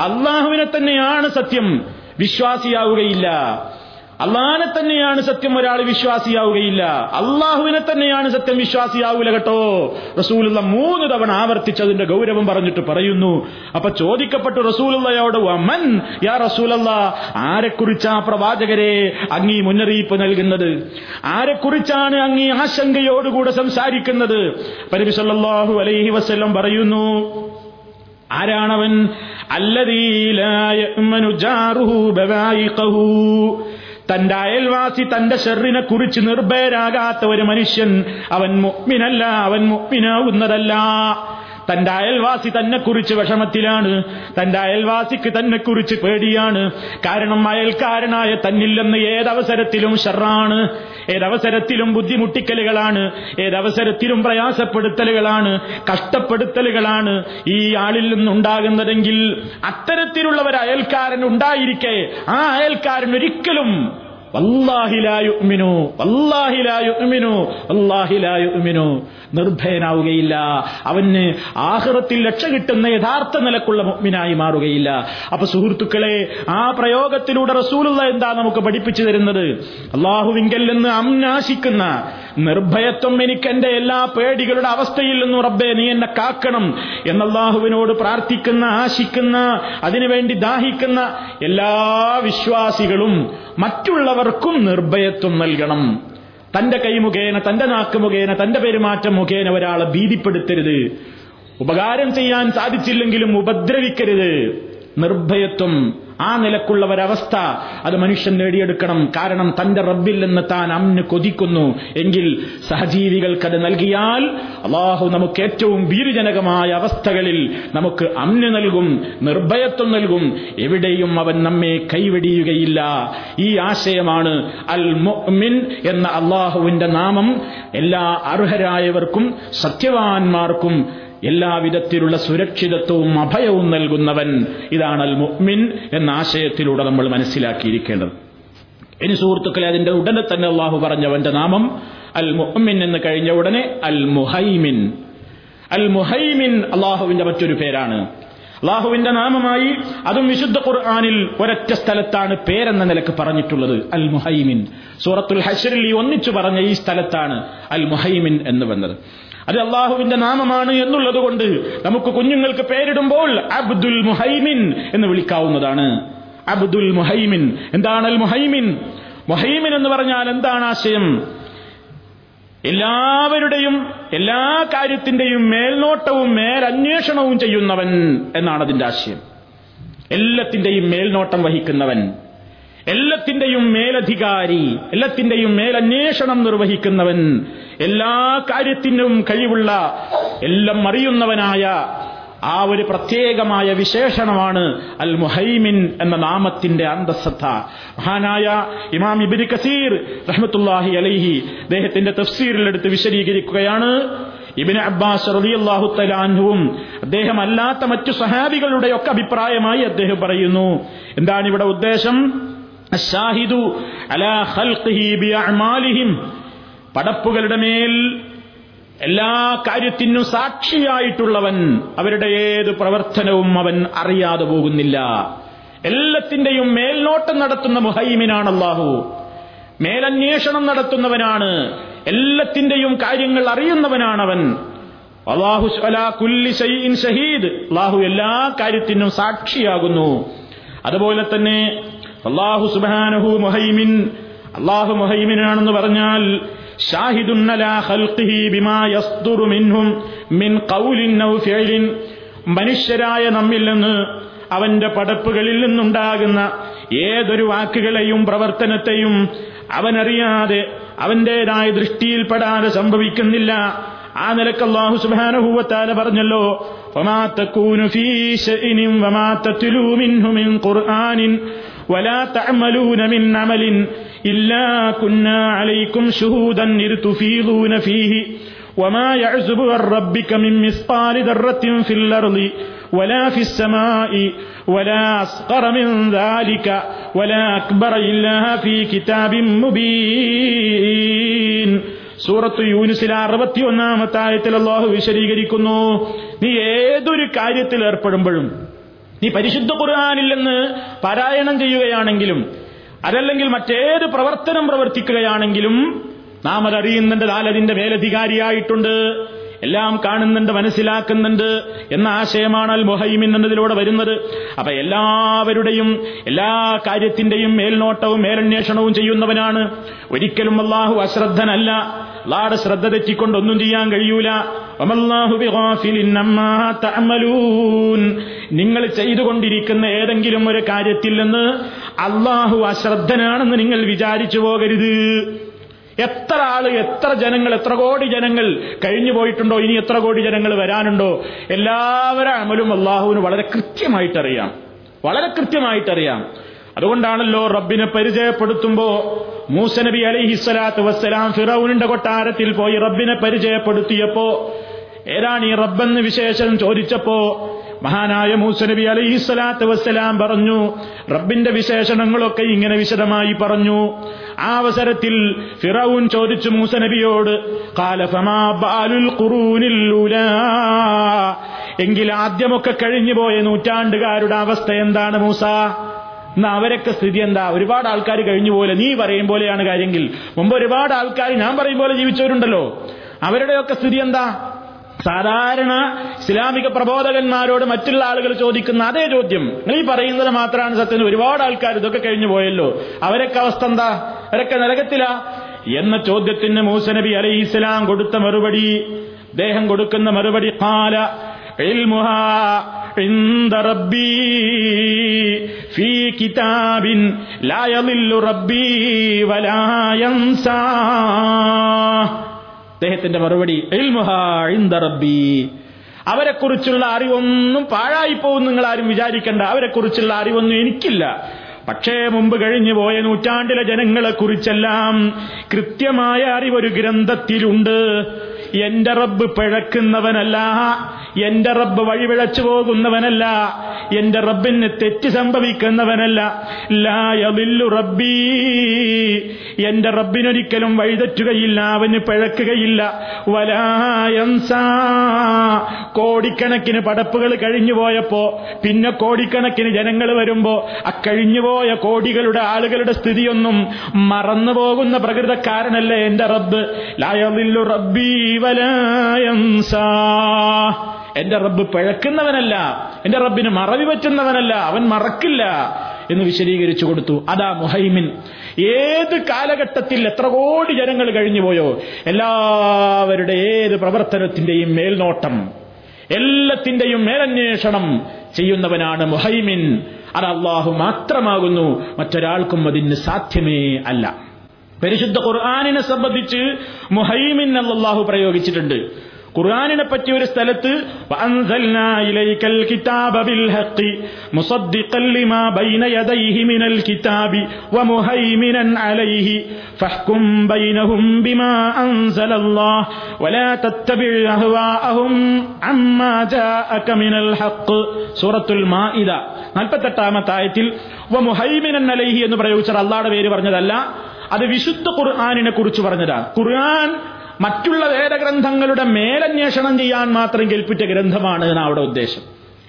A: അള്ളാഹുവിനെ തന്നെയാണ് സത്യം. വിശ്വാസിയാവുകയില്ല. അള്ളാഹിനെ തന്നെയാണ് സത്യം ഒരാൾ വിശ്വാസിയാവുകയില്ല. അള്ളാഹുവിനെ തന്നെയാണ് സത്യം വിശ്വാസിയാവൂല കേട്ടോ. റസൂലുള്ള മൂന്ന് തവണ ആവർത്തിച്ചതിന്റെ ഗൗരവം പറഞ്ഞിട്ട് പറയുന്നു. അപ്പൊ ചോദിക്കപ്പെട്ടു റസൂലുള്ളയോട് വമൻ യാ റസൂലല്ല ആരെക്കുറിച്ചാ പ്രവാചകരെ അങ്ങീ മുന്നറിയിപ്പ് നൽകുന്നത്? ആരെക്കുറിച്ചാണ് അങ്ങീ ആശങ്കയോടുകൂടെ സംസാരിക്കുന്നത്? പരിബി സല്ലല്ലാഹു അലൈഹി വസല്ലം പറയുന്നു ആരാണവൻ? അല്ലതീലായ തന്റെ അയൽവാസി തന്റെ ഷെറിനെ കുറിച്ച് നിർഭയരാകാത്ത ഒരു മനുഷ്യൻ അവൻ മുഗ്മിനല്ല അവൻ മുഗ്മിനാവുന്നതല്ല തന്റെ അയൽവാസി തന്നെ കുറിച്ച് വിഷമത്തിലാണ്. തന്റെ അയൽവാസിക്ക് തന്നെ കുറിച്ച് പേടിയാണ്. കാരണം അയൽക്കാരനായ തന്നില്ലെന്ന് ഏതവസരത്തിലും ഷെറാണ് ഏതവസരത്തിലും ബുദ്ധിമുട്ടിക്കലുകളാണ്. ഏതവസരത്തിലും പ്രയാസപ്പെടുത്തലുകളാണ്. കഷ്ടപ്പെടുത്തലുകളാണ് ഈ ആളിൽ നിന്നുണ്ടാകുന്നതെങ്കിൽ അത്തരത്തിലുള്ള ഒരു അയൽക്കാരൻ ഉണ്ടായിരിക്കെ. ആ അയൽക്കാരൻ ഒരിക്കലും നിർഭയനാവുകയില്ല. അവന് ആഹ്റത്തിൽ രക്ഷ കിട്ടുന്ന യഥാർത്ഥ നിലക്കുള്ള മുഗ്മിനായി മാറുകയില്ല. അപ്പൊ സുഹൃത്തുക്കളെ ആ പ്രയോഗത്തിലൂടെ റസൂലുള്ള എന്താ നമുക്ക് പഠിപ്പിച്ചു തരുന്നത്? അള്ളാഹുവിങ്കൽ നിന്ന് അമ്നാശിക്കുന്ന നിർഭയത്വം എനിക്ക് എന്റെ എല്ലാ പേടികളുടെ അവസ്ഥയിൽ നിന്നും റബ്ബെ നീ എന്നെ കാക്കണം എന്നല്ലാഹുവിനോട് പ്രാർത്ഥിക്കുന്ന ആശിക്കുന്ന അതിനുവേണ്ടി ദാഹിക്കുന്ന എല്ലാ വിശ്വാസികളും മറ്റുള്ളവർക്കും നിർഭയത്വം നൽകണം. തന്റെ കൈ മുഖേന തന്റെ നാക്ക് മുഖേന തന്റെ പെരുമാറ്റം മുഖേന ഒരാളെ ഭീതിപ്പെടുത്തരുത്. ഉപകാരം ചെയ്യാൻ സാധിച്ചില്ലെങ്കിലും ഉപദ്രവിക്കരുത്. നിർഭയത്വം ആ നിലക്കുള്ള ഒരവസ്ഥ അത് മനുഷ്യൻ നേടിയെടുക്കണം. കാരണം തന്റെ റബ്ബിൽ നിന്ന് താൻ അമ്ന് കൊതിക്കുന്നു. എങ്കിൽ സഹജീവികൾക്കത് നൽകിയാൽ അള്ളാഹു നമുക്ക് ഏറ്റവും വീരജനകമായ അവസ്ഥകളിൽ നമുക്ക് അമ്ന് നൽകും നിർഭയത്വം നൽകും. എവിടെയും അവൻ നമ്മെ കൈവെടിയുകയില്ല. ഈ ആശയമാണ് അൽ മുഅ്മിൻ എന്ന അള്ളാഹുവിന്റെ നാമം. എല്ലാ അർഹരായവർക്കും സത്യവാൻമാർക്കും എല്ലാവിധത്തിലുള്ള സുരക്ഷിതത്വവും അഭയവും നൽകുന്നവൻ ഇതാണ് അൽ മുഅ്മിൻ എന്ന ആശയത്തിലൂടെ നമ്മൾ മനസ്സിലാക്കിയിരിക്കേണ്ടത്. ഇനി സുഹൃത്തുക്കളെ അതിന്റെ ഉടനെ തന്നെ അള്ളാഹു പറഞ്ഞവന്റെ നാമം അൽ മുഹമ്മിൻ എന്ന് കഴിഞ്ഞ ഉടനെ അൽ മുഹൈമിൻ. അൽ മുഹൈമിൻ അള്ളാഹുവിന്റെ മറ്റൊരു പേരാണ്. അള്ളാഹുവിന്റെ നാമമായി അതും വിശുദ്ധ ഖുർആാനിൽ ഒരൊറ്റ സ്ഥലത്താണ് പേരെന്ന നിലയ്ക്ക് പറഞ്ഞിട്ടുള്ളത്. അൽ മുഹൈമിൻ. സൂറത്തുൽ ഹഷറിൽ ഈ ഒന്നിച്ചു പറഞ്ഞ ഈ സ്ഥലത്താണ് അൽ മുഹൈമിൻ എന്ന് വന്നത്. അത് അള്ളാഹുവിന്റെ നാമമാണ് എന്നുള്ളത് കൊണ്ട് നമുക്ക് കുഞ്ഞുങ്ങൾക്ക് പേരിടുമ്പോൾ അബ്ദുൽ മുഹൈമിൻ എന്ന് വിളിക്കാവുന്നതാണ്. അബ്ദുൽ മുഹൈമിൻ. എന്താണ് മുഹൈമിൻ? മുഹൈമിൻ എന്ന് പറഞ്ഞാൽ എന്താണ് ആശയം? എല്ലാവരുടെയും എല്ലാ കാര്യത്തിന്റെയും മേൽനോട്ടവും മേലന്വേഷണവും ചെയ്യുന്നവൻ എന്നാണ് അതിന്റെ ആശയം. എല്ലാത്തിന്റെയും മേൽനോട്ടം വഹിക്കുന്നവൻ. എല്ലാത്തിന്റെയും മേലധികാരി എല്ലാത്തിന്റെയും മേലന്വേഷണം നിർവഹിക്കുന്നവൻ എല്ലാ കാര്യത്തിനും കഴിവുള്ള എല്ലാം അറിയുന്നവനായ ആ ഒരു പ്രത്യേകമായ വിശേഷണമാണ് അൽ മുഹൈമിൻ എന്ന നാമത്തിന്റെ അന്തസ്സത്ത. മഹാനായ ഇമാം ഇബിൻ കസീർ റഹ്മത്തുല്ലാഹി അലൈഹി അദ്ദേഹത്തിന്റെ തഫ്സീറിൽ എടുത്ത് വിശദീകരിക്കുകയാണ്. ഇബിന് അബ്ബാസ് റളിയല്ലാഹു തലാൻഹുവും അദ്ദേഹം അല്ലാത്ത മറ്റു സഹാബികളുടെ ഒക്കെ അഭിപ്രായമായി അദ്ദേഹം പറയുന്നു. എന്താണ് ഇവിടെ ഉദ്ദേശം? പടപ്പുകളുടെ മേൽ എല്ലാ കാര്യത്തിനും സാക്ഷിയായിട്ടുള്ളവൻ അവരുടെ ഏത് പ്രവർത്തനവും അവൻ അറിയാതെ പോകുന്നില്ല. എല്ലാത്തിന്റെയും മേൽനോട്ടം നടത്തുന്ന മുഹൈമിനാണ് അള്ളാഹു മേലന്വേഷണം നടത്തുന്നവനാണ്. എല്ലാത്തിന്റെയും കാര്യങ്ങൾ അറിയുന്നവനാണ് അറിയുന്നവനാണവൻ അള്ളാഹു ഷഹീദ് അള്ളാഹു എല്ലാ കാര്യത്തിനും സാക്ഷിയാകുന്നു. അതുപോലെ തന്നെ അള്ളാഹു സുബാനഹു മുഹൈമിൻ അള്ളാഹു മുഹൈമിനാണെന്ന് പറഞ്ഞാൽ ഷാഹിദുൻ അലാ ഖൽഖിഹി ബിമാ യസ്ദുറു മിൻഹും മിൻ ഖൗലിൻ ഔ ഫിഅലിൻ മനുഷ്യരായ നമ്മിൽ നിന്ന് അവന്റെ പടപ്പുകളിൽ നിന്നുണ്ടാകുന്ന ഏതൊരു വാക്കുകളെയും പ്രവർത്തനത്തെയും അവനറിയാതെ അവന്റേതായ ദൃഷ്ടിയിൽപ്പെടാതെ സംഭവിക്കുന്നില്ല ആ നിലക്ക് അള്ളാഹു സുബാനഹൂവത്താല പറഞ്ഞല്ലോ وما تكون في شأن وما تتلو منه من قرآن ولا تعملون من عمل إلا كنا عليكم شهودا إذ تفيضون فيه وما يعزب عن ربك من مثقال ذرة في الأرض ولا في السماء ولا أصغر من ذلك ولا أكبر إلا في كتاب مبين സൂറത്ത് യൂനിസിലെ അറുപത്തി ഒന്നാമത്തെ ആയത്തിൽ അള്ളാഹു വിശദീകരിക്കുന്നു നീ ഏതൊരു കാര്യത്തിൽ ഏർപ്പെടുമ്പോഴും നീ പരിശുദ്ധ ഖുർആാനിൽ നിന്ന് പാരായണം ചെയ്യുകയാണെങ്കിലും അതല്ലെങ്കിൽ മറ്റേത് പ്രവർത്തനം പ്രവർത്തിക്കുകയാണെങ്കിലും നാം അതറിയുന്നുണ്ട് ലാലതിന്റെ മേലധികാരിയായിട്ടുണ്ട്. എല്ലാം കാണുന്നുണ്ട് മനസ്സിലാക്കുന്നുണ്ട് എന്ന ആശയമാണ് അൽ മൊഹൈമിൻ എന്നതിലൂടെ വരുന്നത്. അപ്പൊ എല്ലാവരുടെയും എല്ലാ കാര്യത്തിന്റെയും മേൽനോട്ടവും മേലന്വേഷണവും ചെയ്യുന്നവനാണ്. ഒരിക്കലും അള്ളാഹു അശ്രദ്ധനല്ല. അള്ളാടെ ശ്രദ്ധ തെറ്റിക്കൊണ്ടൊന്നും ചെയ്യാൻ കഴിയൂല. നിങ്ങൾ ചെയ്തുകൊണ്ടിരിക്കുന്ന ഏതെങ്കിലും ഒരു കാര്യത്തിൽ നിന്ന് അള്ളാഹു അശ്രദ്ധനാണെന്ന് നിങ്ങൾ വിചാരിച്ചു പോകരുത്. എത്ര ആൾ എത്ര ജനങ്ങൾ എത്ര കോടി ജനങ്ങൾ കഴിഞ്ഞു പോയിട്ടുണ്ടോ? ഇനി എത്ര കോടി ജനങ്ങൾ വരാനുണ്ടോ? എല്ലാവരും അമലും അള്ളാഹുവിന് വളരെ കൃത്യമായിട്ടറിയാം. വളരെ കൃത്യമായിട്ടറിയാം. അതുകൊണ്ടാണല്ലോ റബ്ബിനെ പരിചയപ്പെടുത്തുമ്പോ മൂസ നബി അലൈഹിസ്സലാത്ത് വസ്സലാം ഫിറൌനിന്റെ കൊട്ടാരത്തിൽ പോയി റബ്ബിനെ പരിചയപ്പെടുത്തിയപ്പോ ഏതാണ് ഈ റബ്ബെന്ന് വിശേഷം ചോദിച്ചപ്പോ മഹാനായ മൂസ നബി അലൈഹി സ്വലാത്തു വസ്സലാം പറഞ്ഞു റബ്ബിന്റെ വിശേഷണങ്ങളൊക്കെ ഇങ്ങനെ വിശദമായി പറഞ്ഞു. ആ അവസരത്തിൽ ഫിറൌൻ ചോദിച്ചു മൂസ നബിയോട് എങ്കിൽ ആദ്യമൊക്കെ കഴിഞ്ഞുപോയ നൂറ്റാണ്ടുകാരുടെ അവസ്ഥ എന്താണ് മൂസ? എന്നാ അവരൊക്കെ സ്ഥിതി എന്താ? ഒരുപാട് ആൾക്കാർ കഴിഞ്ഞു പോലെ നീ പറയും പോലെയാണ് കാര്യമെങ്കിൽ മുമ്പ് ഒരുപാട് ആൾക്കാർ ഞാൻ പറയും പോലെ ജീവിച്ചവരുണ്ടല്ലോ. അവരുടെയൊക്കെ സ്ഥിതി എന്താ? സാധാരണ ഇസ്ലാമിക പ്രബോധകന്മാരോട് മറ്റുള്ള ആളുകൾ ചോദിക്കുന്ന അതേ ചോദ്യം നീ പറയുന്നത് മാത്രമാണ് സത്യം ഒരുപാട് ആൾക്കാർ ഇതൊക്കെ കഴിഞ്ഞു പോയല്ലോ അവരൊക്കെ അവസ്ഥ എന്താ അവരൊക്കെ നരകത്തിലാ എന്ന ചോദ്യത്തിന് മൂസ നബി അലൈഹി ഇസ്ലാം കൊടുത്ത മറുപടി അദ്ദേഹം കൊടുക്കുന്ന മറുപടി കാല علمها عند ربي في كتاب لا يضل ربي ولا ينسى അദ്ദേഹത്തിന്റെ മറുപടി റബ്ബി. അവരെക്കുറിച്ചുള്ള അറിവൊന്നും പാഴായി പോകും നിങ്ങൾ ആരും വിചാരിക്കണ്ട. അവരെക്കുറിച്ചുള്ള അറിവൊന്നും എനിക്കില്ല. പക്ഷേ മുമ്പ് കഴിഞ്ഞു പോയ നൂറ്റാണ്ടിലെ ജനങ്ങളെ കുറിച്ചെല്ലാം കൃത്യമായ അറിവൊരു ഗ്രന്ഥത്തിലുണ്ട്. എന്റെ റബ്ബ് പിഴക്കുന്നവനല്ല. എന്റെ റബ്ബ് വഴിപിഴച്ചു പോകുന്നവനല്ല. എന്റെ റബ്ബിന് തെറ്റ് സംഭവിക്കുന്നവനല്ല. ലായവില്ലു റബ്ബീ. എന്റെ റബ്ബിനൊരിക്കലും വഴിതെറ്റുകയില്ല. അവന് പിഴക്കുകയില്ല. വലായംസ കോടിക്കണക്കിന് പടപ്പുകൾ കഴിഞ്ഞു പോയപ്പോ പിന്നെ കോടിക്കണക്കിന് ജനങ്ങൾ വരുമ്പോ അക്കഴിഞ്ഞുപോയ കഴിഞ്ഞുപോയ കോടികളുടെ ആളുകളുടെ സ്ഥിതിയൊന്നും മറന്നുപോകുന്ന പ്രകൃതക്കാരനല്ലേ എന്റെ റബ്ബ്. ലായവില്ലു റബ്ബി. എന്റെ റബ്ബ് പിഴക്കുന്നവനല്ല എന്റെ റബ്ബിന് മറവി പറ്റുന്നവനല്ല അവൻ മറക്കില്ല എന്ന് വിശദീകരിച്ചു കൊടുത്തു. അതാ മുഹൈമിൻ. ഏത് കാലഘട്ടത്തിൽ എത്ര കോടി ജനങ്ങൾ കഴിഞ്ഞുപോയോ എല്ലാവരുടെ ഏത് പ്രവർത്തനത്തിന്റെയും മേൽനോട്ടം എല്ലാത്തിന്റെയും മേലന്വേഷണം ചെയ്യുന്നവനാണ് മുഹൈമിൻ. അത് അള്ളാഹു മാത്രമാകുന്നു മറ്റൊരാൾക്കും അതിന് സാധ്യമേ അല്ല. പരിശുദ്ധ ഖുർആാനിനെ സംബന്ധിച്ച് മുഹൈമിൻ അല്ലാഹു പ്രയോഗിച്ചിട്ടുണ്ട്. ഖുർആാനിനെ പറ്റിയ ഒരു സ്ഥലത്ത് നാൽപ്പത്തെട്ടാമത്തെ ആയത്തിൽ എന്ന് പ്രയോഗിച്ചാൽ അള്ളാടെ പേര് പറഞ്ഞതല്ല അത് വിശുദ്ധ ഖുർആാനിനെ കുറിച്ച് പറഞ്ഞതാണ് ഖുർആൻ മറ്റുള്ള വേദഗ്രന്ഥങ്ങളുടെ മേലന്വേഷണം ചെയ്യാൻ മാത്രം കേൾപ്പിച്ച ഗ്രന്ഥമാണ് എന്നാണ് അവിടെ ഉദ്ദേശം.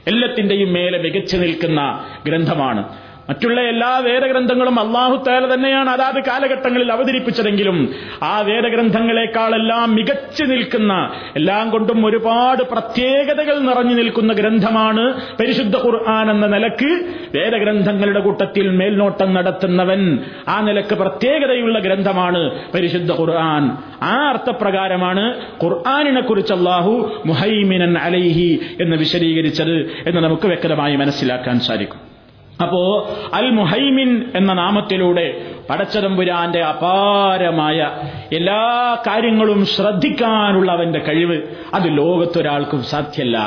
A: എല്ലാത്തിന്റെയും മേലെ മികച്ചു നിൽക്കുന്ന ഗ്രന്ഥമാണ്. മറ്റുള്ള എല്ലാ വേദഗ്രന്ഥങ്ങളും അള്ളാഹു തേല തന്നെയാണ് അതാത് കാലഘട്ടങ്ങളിൽ അവതരിപ്പിച്ചതെങ്കിലും ആ വേദഗ്രന്ഥങ്ങളെക്കാളെല്ലാം മികച്ചു നിൽക്കുന്ന എല്ലാം കൊണ്ടും ഒരുപാട് പ്രത്യേകതകൾ നിറഞ്ഞു നിൽക്കുന്ന ഗ്രന്ഥമാണ് പരിശുദ്ധ ഖുർആൻ എന്ന നിലയ്ക്ക് വേദഗ്രന്ഥങ്ങളുടെ കൂട്ടത്തിൽ മേൽനോട്ടം നടത്തുന്നവൻ ആ നിലയ്ക്ക് പ്രത്യേകതയുള്ള ഗ്രന്ഥമാണ് പരിശുദ്ധ ഖുർആൻ. ആ അർത്ഥപ്രകാരമാണ് ഖുർആാനിനെ കുറിച്ച് അള്ളാഹു മുഹൈമിനൻ അലൈഹി എന്ന് വിശദീകരിച്ചത് എന്ന് നമുക്ക് വ്യക്തമായി മനസ്സിലാക്കാൻ സാധിക്കും. അപ്പോ അൽ മുഹൈമിൻ എന്ന നാമത്തിലൂടെ പടച്ചതമ്പുരാന്റെ അപാരമായ എല്ലാ കാര്യങ്ങളും ശ്രദ്ധിക്കാനുള്ള അവന്റെ കഴിവ് അത് ലോകത്തൊരാൾക്കും സാധ്യല്ല.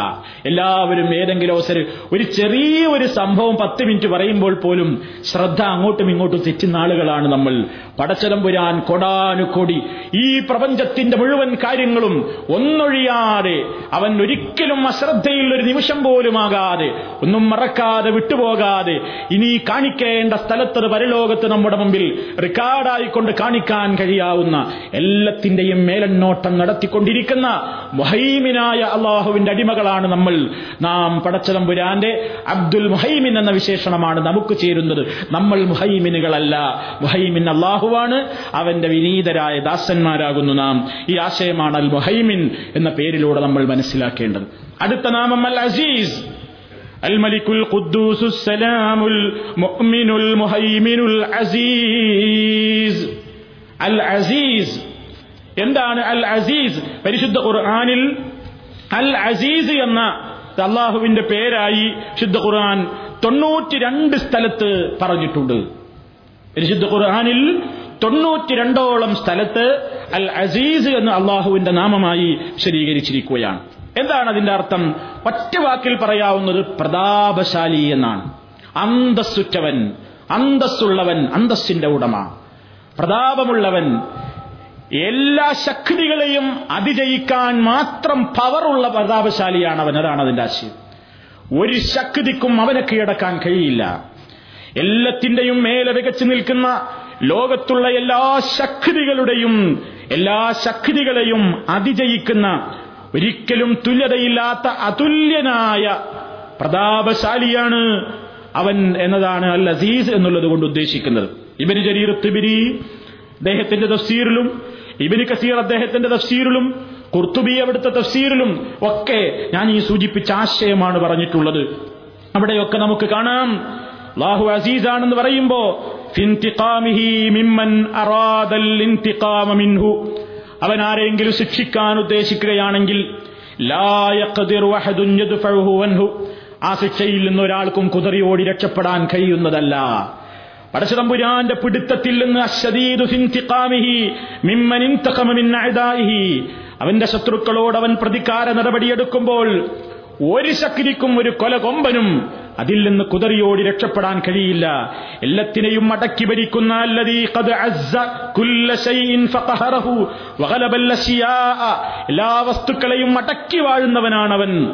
A: എല്ലാവരും ഏതെങ്കിലും അവസരം ഒരു ചെറിയ ഒരു സംഭവം പത്ത് മിനിറ്റ് പറയുമ്പോൾ പോലും ശ്രദ്ധ അങ്ങോട്ടും ഇങ്ങോട്ടും തെറ്റുന്ന ആളുകളാണ് നമ്മൾ. പടച്ചതമ്പുരാൻ കൊടാനുകൊടി ഈ പ്രപഞ്ചത്തിന്റെ മുഴുവൻ കാര്യങ്ങളും ഒന്നൊഴിയാതെ അവൻ ഒരിക്കലും അശ്രദ്ധയിൽ ഒരു നിമിഷം പോലുമാകാതെ ഒന്നും മറക്കാതെ വിട്ടുപോകാതെ ഇനി കാണിക്കേണ്ട സ്ഥലത്തത് പരലോകത്ത് നമ്മുടെ മുമ്പിൽ റെക്കോർഡായിക്കൊണ്ട് കാണിക്കാൻ കഴിയാവുന്ന എല്ലാത്തിന്റെയും മേലന്നോട്ടം നടത്തിക്കൊണ്ടിരിക്കുന്ന മുഹൈമിനായ അള്ളാഹുവിന്റെ അടിമകളാണ് നമ്മൾ. നാം പടച്ചതമ്പുരാന്റെ അബ്ദുൽ മുഹൈമിൻ എന്ന വിശേഷണമാണ് നമുക്ക് ചേരുന്നത്. നമ്മൾ മുഹൈമിനുകളല്ല. മുഹൈമിൻ അള്ളാഹുവാണ്. അവന്റെ വിനീതരായ ദാസന്മാരാകുന്നു നാം. ഈ ആശയമാണ് അൽ മുഹൈമിൻ എന്ന പേരിലൂടെ നമ്മൾ മനസ്സിലാക്കേണ്ടത്. അടുത്ത നാമം അൽ അസീസ്. الملك القدوس السلام المؤمن المهيمن العزيز العزيز എന്താണ് അൽ അസീസ് പരിശുദ്ധ ഖുർആനിൽ അൽ അസീസ് എന്ന അള്ളാഹുവിന്റെ പേരായി ശുദ്ധ ഖുർആൻ തൊണ്ണൂറ്റി രണ്ട് സ്ഥലത്ത് പറഞ്ഞിട്ടുണ്ട് പരിശുദ്ധ ഖുർആനിൽ തൊണ്ണൂറ്റി രണ്ടോളം സ്ഥലത്ത് അൽ അസീസ് എന്ന് അള്ളാഹുവിന്റെ നാമമായി വിശദീകരിച്ചിരിക്കുകയാണ് എന്താണ് അതിന്റെ അർത്ഥം? ഒറ്റ വാക്കിൽ പറയാവുന്നത് പ്രതാപശാലി എന്നാണ്. അന്തസ്സുറ്റവൻ അന്തസ്സുള്ളവൻ അന്തസ്സിന്റെ ഉടമ. പ്രതാപമുള്ളവൻ എല്ലാ ശക്തികളെയും അതിജയിക്കാൻ മാത്രം പവറുള്ള പ്രതാപശാലിയാണ് അവൻ അതാണ് അതിന്റെ ആശയം. ഒരു ശക്തിക്കും അവനെ കീഴടക്കാൻ കഴിയില്ല. എല്ലാത്തിന്റെയും മേലെ മികച്ചു നിൽക്കുന്ന ലോകത്തുള്ള എല്ലാ ശക്തികളുടെയും എല്ലാ ശക്തികളെയും അതിജയിക്കുന്ന ഒരിക്കലും തുല്യതയില്ലാത്ത അതുല്യനായ പ്രതാപശാലിയാണ് അവൻ എന്നതാണ് അൽ അസീസ് എന്നുള്ളത് കൊണ്ട് ഉദ്ദേശിക്കുന്നത്. ഇബിന് ജരീർ തിബിരി അദ്ദേഹത്തിന്റെ തഫ്സീറിലും ഇബിന് കസീർ അദ്ദേഹത്തിന്റെ തഫ്സീറിലും കുർത്തുബി അവിടുത്തെ തഫ്സീറിലും ഒക്കെ ഞാൻ ഈ സൂചിപ്പിച്ച ആശയമാണ് പറഞ്ഞിട്ടുള്ളത്. അവിടെയൊക്കെ നമുക്ക് കാണാം. അള്ളാഹു അസീസാണെന്ന് പറയുമ്പോ മിമ്മൻ അറാദൽ മിൻഹു. അവൻ ആരെങ്കിലും ശിക്ഷിക്കാൻ ഉദ്ദേശിക്കുകയാണെങ്കിൽ ആ ശിക്ഷയിൽ നിന്ന് ഒരാൾക്കും കുതറിയോടി രക്ഷപ്പെടാൻ കഴിയുന്നതല്ല. പടശതമ്പുരാന്റെ പിടുത്തത്തിൽ നിന്ന് അവന്റെ ശത്രുക്കളോട് അവൻ പ്രതികാര നടപടിയെടുക്കുമ്പോൾ ഒരു ശക്തിക്കും ഒരു കൊലകൊമ്പനും അതിൽ നിന്ന് കുതറിയോടി രക്ഷപ്പെടാൻ കഴിയില്ല. എല്ലാത്തിനെയും അടക്കി ഭരിക്കുന്ന എല്ലാ വസ്തുക്കളെയും അടക്കി വാഴുന്നവനാണ് അവൻ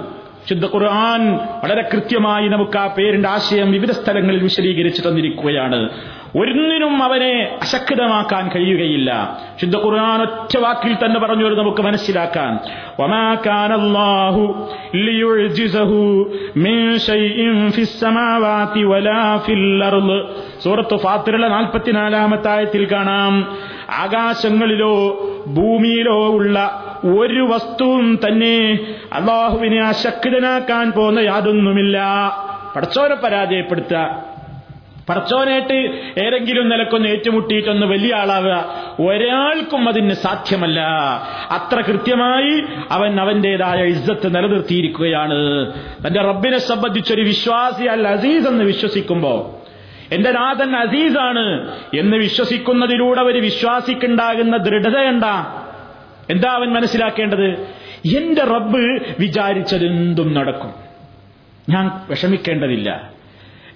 A: ശുദ്ധ ഖുർആൻ വളരെ കൃത്യമായി നമുക്ക് ആ പേരിന്റെ ആശയം വിവിധ സ്ഥലങ്ങളിൽ വിശദീകരിച്ചു തന്നിരിക്കുകയാണ്. ഒരുന്നിനും അവനെ അശക്തമാക്കാൻ കഴിയുകയില്ല. ശുദ്ധ ഖുർആൻ ഒറ്റ വാക്കിൽ തന്നെ പറഞ്ഞു ഒരു നമുക്ക് മനസ്സിലാക്കാൻ സൂറത്ത് ഫാത്തിരുള്ള നാൽപ്പത്തിനാലാമത്തായത്തിൽ കാണാം. ആകാശങ്ങളിലോ ഭൂമിയിലോ ഉള്ള ഒരു വസ്തുവും തന്നെ അള്ളാഹുവിനെ അശക്തനാക്കാൻ പോകുന്ന യാതൊന്നുമില്ല. പടച്ചോരെ പരാജയപ്പെടുത്തുക. പടച്ചോനായിട്ട് ഏതെങ്കിലും നിലക്കൊന്ന് ഏറ്റുമുട്ടിയിട്ടൊന്ന് വലിയ ആളാവുക ഒരാൾക്കും അതിന് സാധ്യമല്ല. അത്ര കൃത്യമായി അവൻ അവന്റേതായ ഇജ്ജത്ത് നിലനിർത്തിയിരിക്കുകയാണ്. തന്റെ റബ്ബിനെ സംബന്ധിച്ചൊരു വിശ്വാസി അൽ അസീസ് എന്ന് വിശ്വസിക്കുമ്പോ എന്റെ നാഥൻ അസീസാണ് എന്ന് വിശ്വസിക്കുന്നതിലൂടെ ഒരു വിശ്വാസിക്കുണ്ടാകുന്ന ദൃഢതയുണ്ടാ എന്താ അവൻ മനസ്സിലാക്കേണ്ടത്? എന്റെ റബ്ബ് വിചാരിച്ചതെന്തും നടക്കും. ഞാൻ വിഷമിക്കേണ്ടതില്ല.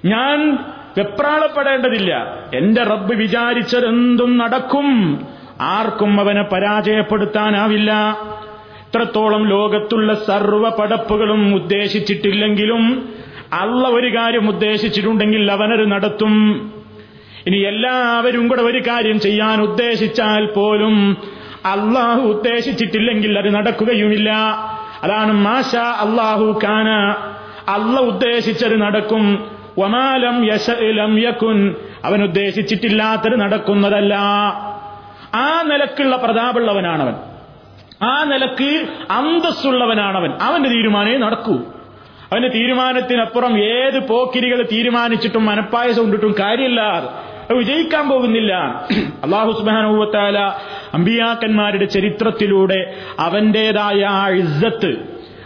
A: ഞാൻ വെപ്രാളപ്പെടേണ്ടതില്ല. എന്റെ റബ്ബ് വിചാരിച്ചതെന്തും നടക്കും. ആർക്കും അവനെ പരാജയപ്പെടുത്താനാവില്ല. ഇത്രത്തോളം ലോകത്തുള്ള സർവ പടപ്പുകളും ഉദ്ദേശിച്ചിട്ടില്ലെങ്കിലും അള്ള ഒരു കാര്യം ഉദ്ദേശിച്ചിട്ടുണ്ടെങ്കിൽ അവനത് നടത്തും. ഇനി എല്ലാവരും കൂടെ ഒരു കാര്യം ചെയ്യാൻ ഉദ്ദേശിച്ചാൽ പോലും അള്ളാഹു ഉദ്ദേശിച്ചിട്ടില്ലെങ്കിൽ അത് നടക്കുകയുമില്ല. അതാണ് മാഷ അള്ളാഹു കാന അള്ള ഉദ്ദേശിച്ചത് നടക്കും. വമാലം യശലം യക്കുൻ അവൻ ഉദ്ദേശിച്ചിട്ടില്ലാത്തത് നടക്കുന്നതല്ല. ആ നിലക്കുള്ള പ്രതാപുള്ളവനാണവൻ ആ നിലയ്ക്ക് അന്തസ്സുള്ളവനാണവൻ. അവന്റെ തീരുമാനമേ നടക്കൂ. അവന്റെ തീരുമാനത്തിനപ്പുറം ഏത് പോക്കിരികൾ തീരുമാനിച്ചിട്ടും മനപ്പായസം കൊണ്ടിട്ടും കാര്യമില്ല. വിജയിക്കാൻ പോകുന്നില്ല. അള്ളാഹു സുബാനുവത്താല അമ്പിയാക്കന്മാരുടെ ചരിത്രത്തിലൂടെ അവന്റേതായ ആ ഇസ്സത്ത്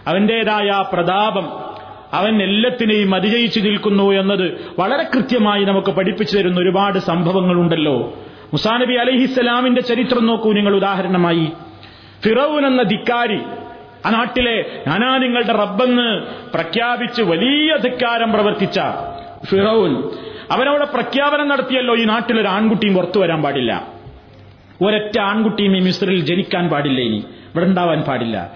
A: അവന്റേതായ പ്രതാപം അവൻ എല്ലാത്തിനെയും അതിജയിച്ചു നിൽക്കുന്നു എന്നത് വളരെ കൃത്യമായി നമുക്ക് പഠിപ്പിച്ചു തരുന്ന ഒരുപാട് സംഭവങ്ങളുണ്ടല്ലോ. മുസാനബി അലഹിസ്സലാമിന്റെ ചരിത്രം നോക്കൂ നിങ്ങൾ ഉദാഹരണമായി. ഫിറൌൻ എന്ന ധിക്കാരി ആ നാട്ടിലെ ഞാനാ നിങ്ങളുടെ റബ്ബെന്ന് പ്രഖ്യാപിച്ച് വലിയ ധിക്കാരം പ്രവർത്തിച്ച ഫിറൌൻ അവനവിടെ പ്രഖ്യാപനം നടത്തിയല്ലോ ഈ നാട്ടിലൊരു ആൺകുട്ടിയും പുറത്തു വരാൻ പാടില്ല. ഒരൊറ്റ ആൺകുട്ടിയും ഈ മിസ്രിൽ ജനിക്കാൻ പാടില്ല ഇനി. ഇവിടെ ഉണ്ടാവാൻ പാടില്ല.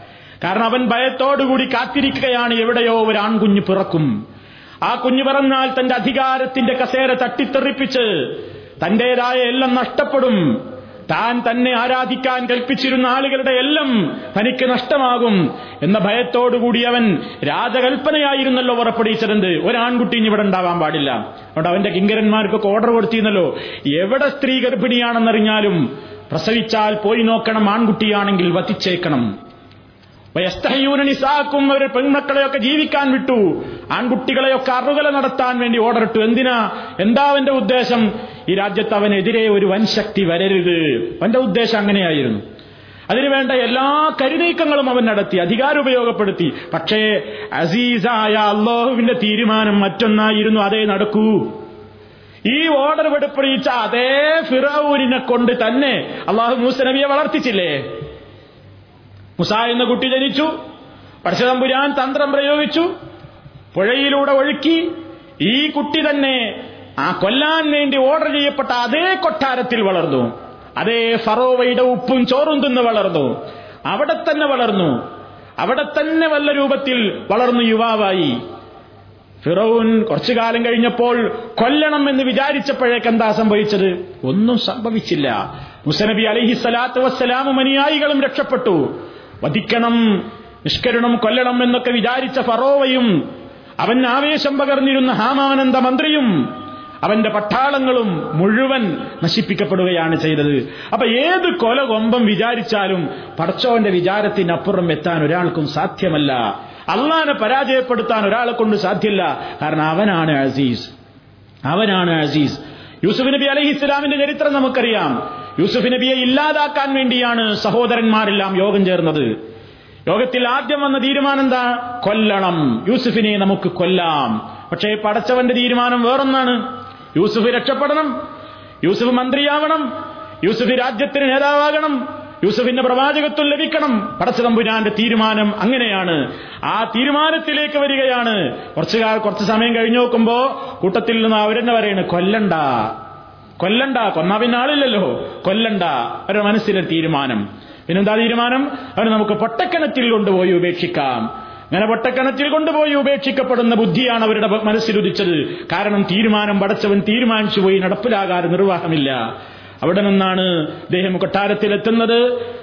A: കാരണം അവൻ ഭയത്തോടുകൂടി കാത്തിരിക്കുകയാണ് എവിടെയോ ഒരു ആൺകുഞ്ഞ് പിറക്കും. ആ കുഞ്ഞു പിറന്നാൽ തന്റെ അധികാരത്തിന്റെ കസേര തട്ടിത്തെറിപ്പിച്ച് തന്റേതായ എല്ലാം നഷ്ടപ്പെടും. താൻ തന്നെ ആരാധിക്കാൻ കൽപ്പിച്ചിരുന്ന ആളുകളുടെ എല്ലാം തനിക്ക് നഷ്ടമാകും എന്ന ഭയത്തോടുകൂടി അവൻ രാജകൽപ്പനയായിരുന്നല്ലോ ഉറപ്പടിച്ചതെന്ത് ഒരാൺകുട്ടി ഇനി ഇവിടെ ഉണ്ടാവാൻ പാടില്ല. അതുകൊണ്ട് അവന്റെ കിങ്കരന്മാർക്കൊക്കെ ഓർഡർ കൊടുത്തിരുന്നല്ലോ. എവിടെ സ്ത്രീ ഗർഭിണിയാണെന്നറിഞ്ഞാലും പ്രസവിച്ചാൽ പോയി നോക്കണം ആൺകുട്ടിയാണെങ്കിൽ വധിച്ചേക്കണം. നിസാക്കും അവർ പെൺമക്കളെയൊക്കെ ജീവിക്കാൻ വിട്ടു. ആൺകുട്ടികളെയൊക്കെ അറുകല നടത്താൻ വേണ്ടി ഓർഡർ ഇട്ടു എന്തിനാ? എന്താ അവന്റെ ഉദ്ദേശം? ഈ രാജ്യത്ത് അവനെതിരെ ഒരു വൻശക്തി വരരുത്. അവന്റെ ഉദ്ദേശം അങ്ങനെയായിരുന്നു. അതിനുവേണ്ട എല്ലാ കരുനീക്കങ്ങളും അവൻ നടത്തി അധികാരം ഉപയോഗപ്പെടുത്തി. പക്ഷേ അസീസായ അള്ളാഹുവിന്റെ തീരുമാനം മറ്റൊന്നായിരുന്നു അതേ നടക്കൂ. ഈ ഓർഡർ വെടുപ്പിച്ച അതേ ഫിറൌരിനെ കൊണ്ട് തന്നെ അള്ളാഹു മൂസ നബിയെ വളർത്തിച്ചില്ലേ? മുസ എന്ന കുട്ടി ജനിച്ചു. പരശുതമ്പുരാൻ തന്ത്രം പ്രയോഗിച്ചു. പുഴയിലൂടെ ഒഴുക്കി ഈ കുട്ടി തന്നെ ആ കൊല്ലാൻ വേണ്ടി ഓർഡർ ചെയ്യപ്പെട്ട അതേ കൊട്ടാരത്തിൽ വളർന്നു. അതേ ഫറോവയുടെ ഉപ്പും ചോറും തിന്ന് വളർന്നു. അവിടെ തന്നെ വളർന്നു. അവിടെ തന്നെ വല്ല രൂപത്തിൽ വളർന്നു യുവാവായി. ഫിറോൻ കുറച്ചു കാലം കഴിഞ്ഞപ്പോൾ കൊല്ലണം എന്ന് വിചാരിച്ചപ്പോഴേക്ക് എന്താ സംഭവിച്ചത്? ഒന്നും സംഭവിച്ചില്ല. മുസനബി അലഹി സ്വലാത്തു വസ്സലാമും അനുയായികളും രക്ഷപ്പെട്ടു. വധിക്കണം നിഷ്കരണം കൊല്ലണം എന്നൊക്കെ വിചാരിച്ച ഫറോവയും അവൻ ആവേശം പകർന്നിരുന്ന ഹാമാനന്ദ മന്ത്രിയും അവന്റെ പട്ടാളങ്ങളും മുഴുവൻ നശിപ്പിക്കപ്പെടുകയാണ് ചെയ്തത്. അപ്പൊ ഏത് കൊല കൊമ്പം വിചാരിച്ചാലും പടച്ചോന്റെ വിചാരത്തിനപ്പുറം എത്താൻ ഒരാൾക്കും സാധ്യമല്ല. അള്ളാനെ പരാജയപ്പെടുത്താൻ ഒരാളെ കൊണ്ട് സാധ്യമല്ല. കാരണം അവനാണ് അസീസ്. അവനാണ് അസീസ്. യൂസുഫ് നബി അലഹി ഇസ്ലാമിന്റെ ചരിത്രം നമുക്കറിയാം. യൂസുഫ് നബിയെ ഇല്ലാതാക്കാൻ വേണ്ടിയാണ് സഹോദരന്മാരെല്ലാം യോഗം ചേർന്നത്. യോഗത്തിൽ ആദ്യം വന്ന തീരുമാനം എന്താ? കൊല്ലണം. യൂസുഫിനെ നമുക്ക് കൊല്ലാം. പക്ഷേ പടച്ചവന്റെ തീരുമാനം വേറൊന്നാണ്. യൂസുഫ് രക്ഷപ്പെടണം. യൂസുഫ് മന്ത്രിയാവണം. യൂസുഫ് രാജ്യത്തിന് നേതാവാകണം. യൂസുഫിന്റെ പ്രവാചകത്വം ലഭിക്കണം. പടച്ചതമ്പുരാന്റെ തീരുമാനം അങ്ങനെയാണ്. ആ തീരുമാനത്തിലേക്ക് വരികയാണ്. കുറച്ചുകാലം കുറച്ച് സമയം കഴിഞ്ഞു നോക്കുമ്പോ കൂട്ടത്തിൽ നിന്ന് അവരെന്നെ പറയാണ് കൊല്ലണ്ട. കൊല്ലണ്ട കൊന്നാ പിന്നെ ആളില്ലല്ലോ. കൊല്ലണ്ട അവരുടെ മനസ്സിലെ തീരുമാനം. പിന്നെന്താ തീരുമാനം? അവർ നമുക്ക് പൊട്ടക്കിണറ്റിൽ കൊണ്ടുപോയി ഉപേക്ഷിക്കാം. അങ്ങനെ പൊട്ടക്കിണറ്റിൽ കൊണ്ടുപോയി ഉപേക്ഷിക്കപ്പെടുന്ന ബുദ്ധിയാണ് അവരുടെ മനസ്സിലുദിച്ചത്. കാരണം തീരുമാനം പടച്ചവൻ തീരുമാനിച്ചു പോയി നടപ്പിലാകാതെ നിർവാഹമില്ല. അവിടെ നിന്നാണ് അദ്ദേഹം കൊട്ടാരത്തിലെത്തുന്നത്.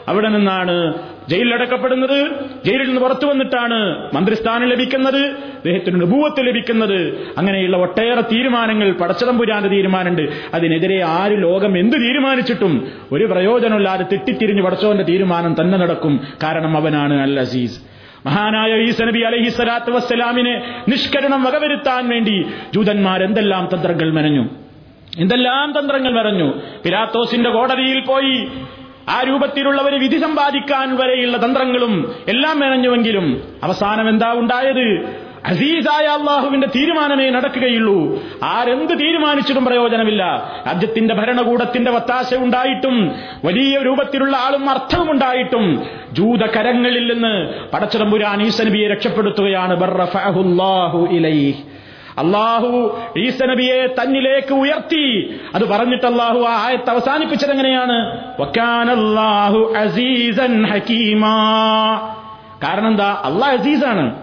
A: അവിടെ നിന്നാണ് ജയിലിലടക്കപ്പെടുന്നത്. ജയിലിൽ നിന്ന് പുറത്തു വന്നിട്ടാണ് മന്ത്രിസ്ഥാനം ലഭിക്കുന്നത് അദ്ദേഹത്തിന് അനുഭവത്ത് ലഭിക്കുന്നത്. അങ്ങനെയുള്ള ഒട്ടേറെ തീരുമാനങ്ങൾ പടച്ചതമ്പുരാന്റെ തീരുമാനമുണ്ട്. അതിനെതിരെ ആര് ലോകം എന്ത് തീരുമാനിച്ചിട്ടും ഒരു പ്രയോജനമില്ലാതെ തെറ്റിത്തിരിഞ്ഞ് പടച്ചവന്റെ തീരുമാനം തന്നെ നടക്കും. കാരണം അവനാണ് അൽ അസീസ് മഹാനായ ഈസ നബി അലഹി സ്വലാത്തു വസ്സലാമിനെ നിഷ്കരണം വകവരുത്താൻ വേണ്ടി ജൂതന്മാർ എന്തെല്ലാം തന്ത്രങ്ങൾ മെനഞ്ഞു. എന്തെല്ലാം തന്ത്രങ്ങൾ മെനഞ്ഞു. പിലാത്തോസിന്റെ കോടതിയിൽ പോയി ആ രൂപത്തിലുള്ള ഒരു വിധി സമ്പാദിക്കാൻ വരെയുള്ള തന്ത്രങ്ങളും എല്ലാം മെനഞ്ഞുവെങ്കിലും അവസാനം എന്താ ഉണ്ടായത്? അസീസായ അള്ളാഹുവിന്റെ തീരുമാനമേ നടക്കുകയുള്ളൂ. ആരെന്ത് തീരുമാനിച്ചിട്ടും പ്രയോജനമില്ല. രാജ്യത്തിന്റെ ഭരണകൂടത്തിന്റെ വത്താശ ഉണ്ടായിട്ടും വലിയ രൂപത്തിലുള്ള ആളും അർത്ഥവും ഉണ്ടായിട്ടും ജൂതകരങ്ങളിൽ നിന്ന് പടച്ചതമ്പുരാൻ ഈസനബിയെ രക്ഷപ്പെടുത്തുകയാണ്. അള്ളാഹു ഈസ നബിയെ തന്നിലേക്ക് ഉയർത്തി. അത് പറഞ്ഞിട്ട് അള്ളാഹു ആ ആയത്ത് അവസാനിപ്പിച്ചത് എങ്ങനെയാണ്? അസീസൻ ഹക്കീമാ. കാരണം എന്താ അള്ളാഹ് അസീസാണ്.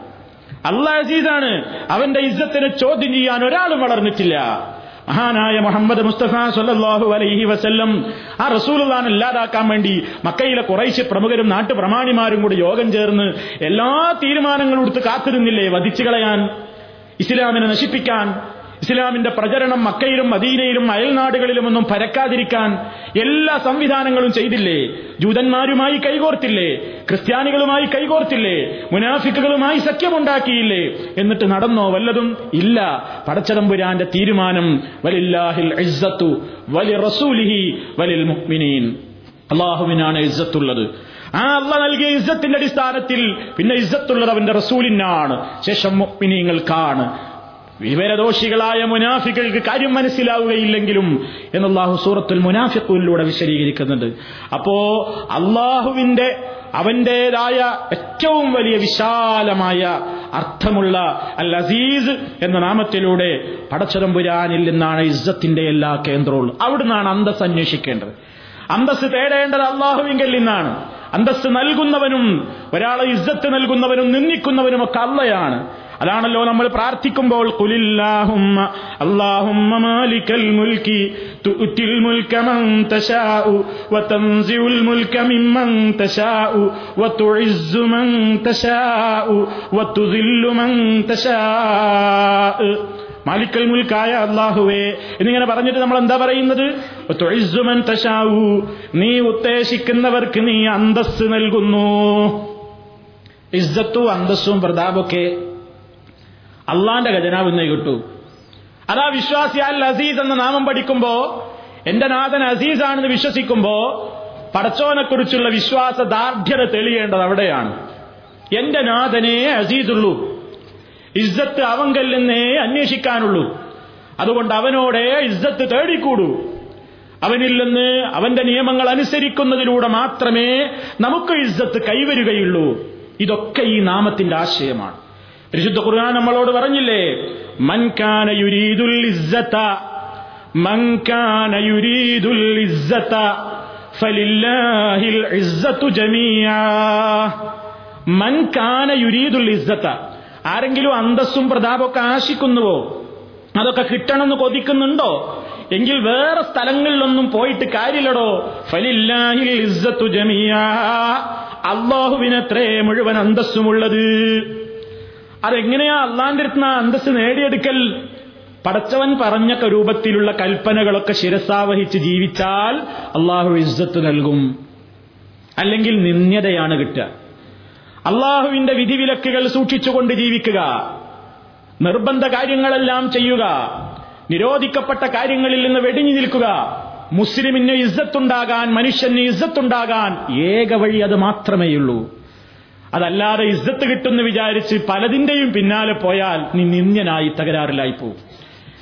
A: അള്ളാഹ് അസീസാണ്. അവന്റെ ഇജ്ജത്തിനെ ചോദ്യം ചെയ്യാൻ ഒരാളും വളർന്നിട്ടില്ല. മഹാനായ മുഹമ്മദ് മുസ്തഫ സല്ലാഹു അലൈഹി വസ്ല്ലം ആ റസൂലുള്ളാൻ ഇല്ലാതാക്കാൻ വേണ്ടി മക്കയിലെ കുറേശ്ശെ പ്രമുഖരും നാട്ടുപ്രമാണിമാരും കൂടി യോഗം ചേർന്ന് എല്ലാ തീരുമാനങ്ങളും എടുത്ത് കാത്തിരുന്നില്ലേ വധിച്ചു കളയാൻ? ഇസ്ലാമിനെ നശിപ്പിക്കാൻ ഇസ്ലാമിന്റെ പ്രചരണം മക്കയിലും മദീനയിലും അയൽനാടുകളിലുമൊന്നും പരക്കാതിരിക്കാൻ എല്ലാ സംവിധാനങ്ങളും ചെയ്തില്ലേ? ജൂതന്മാരുമായി കൈകോർത്തില്ലേ? ക്രിസ്ത്യാനികളുമായി കൈകോർത്തില്ലേ? മുനാഫിക്കുകളുമായി സഖ്യമുണ്ടാക്കിയില്ലേ? എന്നിട്ട് നടന്നോ വല്ലതും? ഇല്ല. പടച്ചതമ്പുരാന്റെ തീരുമാനം വലില്ലാഹിൽ വലി വലിൽ മുഅ്മിനീൻ. അള്ളാഹുവിനാണ് ഇസ്സത്തുള്ളത്. ആ അള്ള നൽകിയ ഇസ്സത്തിന്റെ അടിസ്ഥാനത്തിൽ പിന്നെ ഇസ്സത്തുള്ളത് അവന്റെ റസൂലിനാണ്. ശേഷം മുഅ്മിനീങ്ങൾക്കാണ്. വിവരദോഷികളായ മുനാഫികൾക്ക് കാര്യം മനസ്സിലാവുകയില്ലെങ്കിലും എന്ന് അള്ളാഹു സൂറത്തുൽ മുനാഫിഖുലിലൂടെ വിശദീകരിക്കുന്നുണ്ട്. അപ്പോ അള്ളാഹുവിന്റെ അവന്റേതായ ഏറ്റവും വലിയ വിശാലമായ അർത്ഥമുള്ള അൽ അസീസ് എന്ന നാമത്തിലൂടെ പടച്ചതമ്പുരാനിൽ നിന്നാണ് ഇസ്സത്തിന്റെ എല്ലാ കേന്ദ്രവും അവിടുന്നാണ് അന്തസ് അന്വേഷിക്കേണ്ടത്. അന്തസ് തേടേണ്ടത് അള്ളാഹുവിങ്കിൽ നിന്നാണ്. അന്തസ് നൽകുന്നവനും ഒരാളെ ഇസ്സത്ത് നൽകുന്നവനും നിന്ദിക്കുന്നവനും ഒക്കെ അള്ളയാണ്. അതാണല്ലോ നമ്മൾ പ്രാർത്ഥിക്കുമ്പോൾ കുലില്ലാഹുമ്മ മുൽക്കി മുൽക മൻ തശാഉ മുൽക തശാഉ മൻ തശാഉ മൻ തശാഉ മാലിക്കൽ മുൽക്കായ അള്ളാഹുവേ എന്നിങ്ങനെ പറഞ്ഞിട്ട് നമ്മൾ എന്താ പറയുന്നത് നീ ഉദ്ദേശിക്കുന്നവർക്ക് നീ അന്തസ് നൽകുന്നു. ഇസ്സത്തും അന്തസ്സും പ്രതാപൊക്കെ അള്ളാന്റെ ഖജനാവിന്നേ കിട്ടൂ. അതാ വിശ്വാസി അൽ അസീസ് എന്ന നാമം പഠിക്കുമ്പോ എന്റെ നാഥൻ അസീസാണെന്ന് വിശ്വസിക്കുമ്പോ പടച്ചോനെക്കുറിച്ചുള്ള വിശ്വാസ ദാർഢ്യത തെളിയേണ്ടത് അവിടെയാണ്. എന്റെ നാഥനെ അസീസുള്ളൂ. ഇസ്സത്ത് അവങ്കൽ നിന്നേ അന്വേഷിക്കാനുള്ളൂ. അതുകൊണ്ട് അവനോടെ ഇസ്സത്ത് തേടിക്കൂടൂ. അവനിൽ നിന്ന് അവന്റെ നിയമങ്ങൾ അനുസരിക്കുന്നതിലൂടെ മാത്രമേ നമുക്ക് ഇസ്സത്ത് കൈവരുകയുള്ളൂ. ഇതൊക്കെ ഈ നാമത്തിന്റെ ആശയമാണ്. പരിശുദ്ധ ഖുർആൻ നമ്മളോട് പറഞ്ഞില്ലേ മൻകാന യുരീദുൽ ഇസ്സത മൻകാന യുരീദുൽ ഇസ്സത ഫലില്ലാഹിൽ ഇസ്സത്തു ജമീഅ മൻകാന യുരീദുൽ ഇസ്സത ആരെങ്കിലും അന്തസ്സും പ്രതാപമൊക്കെ ആശിക്കുന്നുവോ? അതൊക്കെ കിട്ടണമെന്ന് കൊതിക്കുന്നുണ്ടോ? എങ്കിൽ വേറെ സ്ഥലങ്ങളിലൊന്നും പോയിട്ട് കാര്യമില്ലടോ. ഫലില്ലാഹിൽ ഇസ്സത്തു ജമിയാ അള്ളാഹുവിനത്രേ മുഴുവൻ അന്തസ്സുമുള്ളത്. അതെങ്ങനെയാ അള്ളാന്റെ അടുത്ത് ആ അന്തസ് നേടിയെടുക്കൽ? പടച്ചവൻ പറഞ്ഞ രൂപത്തിലുള്ള കൽപ്പനകളൊക്കെ ശിരസാവഹിച്ച് ജീവിച്ചാൽ അള്ളാഹു ഇസ്സത്ത് നൽകും. അല്ലെങ്കിൽ നിന്ദ്യതയാണ് കിട്ടുക. അള്ളാഹുവിന്റെ വിധിവിലക്കുകൾ സൂക്ഷിച്ചുകൊണ്ട് ജീവിക്കുക. നിർബന്ധ കാര്യങ്ങളെല്ലാം ചെയ്യുക. നിരോധിക്കപ്പെട്ട കാര്യങ്ങളിൽ നിന്ന് വെടിഞ്ഞു നിൽക്കുക. മുസ്ലിമിന് ഇസ്സത്തുണ്ടാകാൻ മനുഷ്യന് ഇസ്സത്തുണ്ടാകാൻ ഏക വഴി അത് മാത്രമേയുള്ളൂ. അതല്ലാതെ ഇസ്സത്ത് കിട്ടുമെന്ന് വിചാരിച്ച് പലതിന്റെയും പിന്നാലെ പോയാൽ നീ നിന്ദ്യനായി തകരാറിലായി പോകും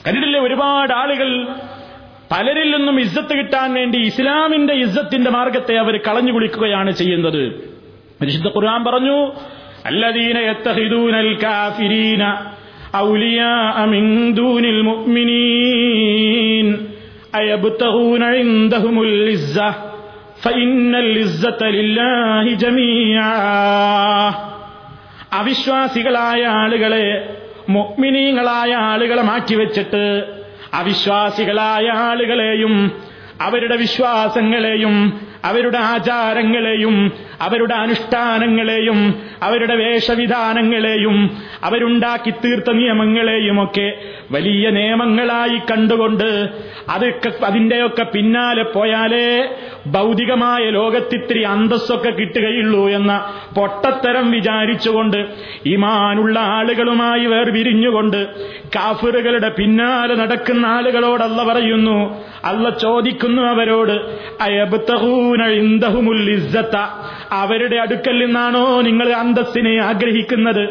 A: കണ്ടിട്ടില്ലേ ഒരുപാട് ആളുകൾ പലരിൽ നിന്നും ഇസ്സത്ത് കിട്ടാൻ വേണ്ടി ഇസ്ലാമിന്റെ ഇസ്സത്തിന്റെ മാർഗത്തെ അവർ കളഞ്ഞു കുളിക്കുകയാണ് ചെയ്യുന്നത്. പരിശുദ്ധ ഖുർആൻ പറഞ്ഞു അല്ലദീന യത്തഹിദൂനൽ കാഫിരീന ഔലിയാ മിൻ ദൂനിൽ മുഅ്മിനീൻ അയബ്തഗൂന ഇൻദഹുമുൽ ഇസ്സ ഫഇന്നൽ ഇസ്സത ലില്ലാഹി ജമീഅ അവിശ്വാസികളായ ആളുകളെ മുഅ്മിനീങ്ങളായ ആളുകളെ മാറ്റിവെച്ചിട്ട് അവിശ്വാസികളായ ആളുകളെയും അവരുടെ വിശ്വാസങ്ങളെയും അവരുടെ ആചാരങ്ങളെയും അവരുടെ അനുഷ്ഠാനങ്ങളെയും അവരുടെ വേഷവിധാനങ്ങളെയും അവരുണ്ടാക്കി തീർത്ത നിയമങ്ങളെയും ഒക്കെ വലിയ നിയമങ്ങളായി കണ്ടുകൊണ്ട് അതൊക്കെ അതിന്റെയൊക്കെ പിന്നാലെ പോയാലേ ഭൗതികമായ ലോകത്തിത്തിരി അന്തസ്സൊക്കെ കിട്ടുകയുള്ളൂ എന്ന പൊട്ടത്തരം വിചാരിച്ചുകൊണ്ട് ഇമാനുള്ള ആളുകളുമായി വേർപിരിഞ്ഞുകൊണ്ട് കാഫിറുകളുടെ പിന്നാലെ നടക്കുന്ന ആളുകളോടല്ല പറയുന്നു. അല്ല ചോദിക്കുന്നു അവരോട് അവരുടെ അടുക്കൽ നിന്നാണോ നിങ്ങൾ അന്തസ്സിനെ ആഗ്രഹിക്കുന്നത്?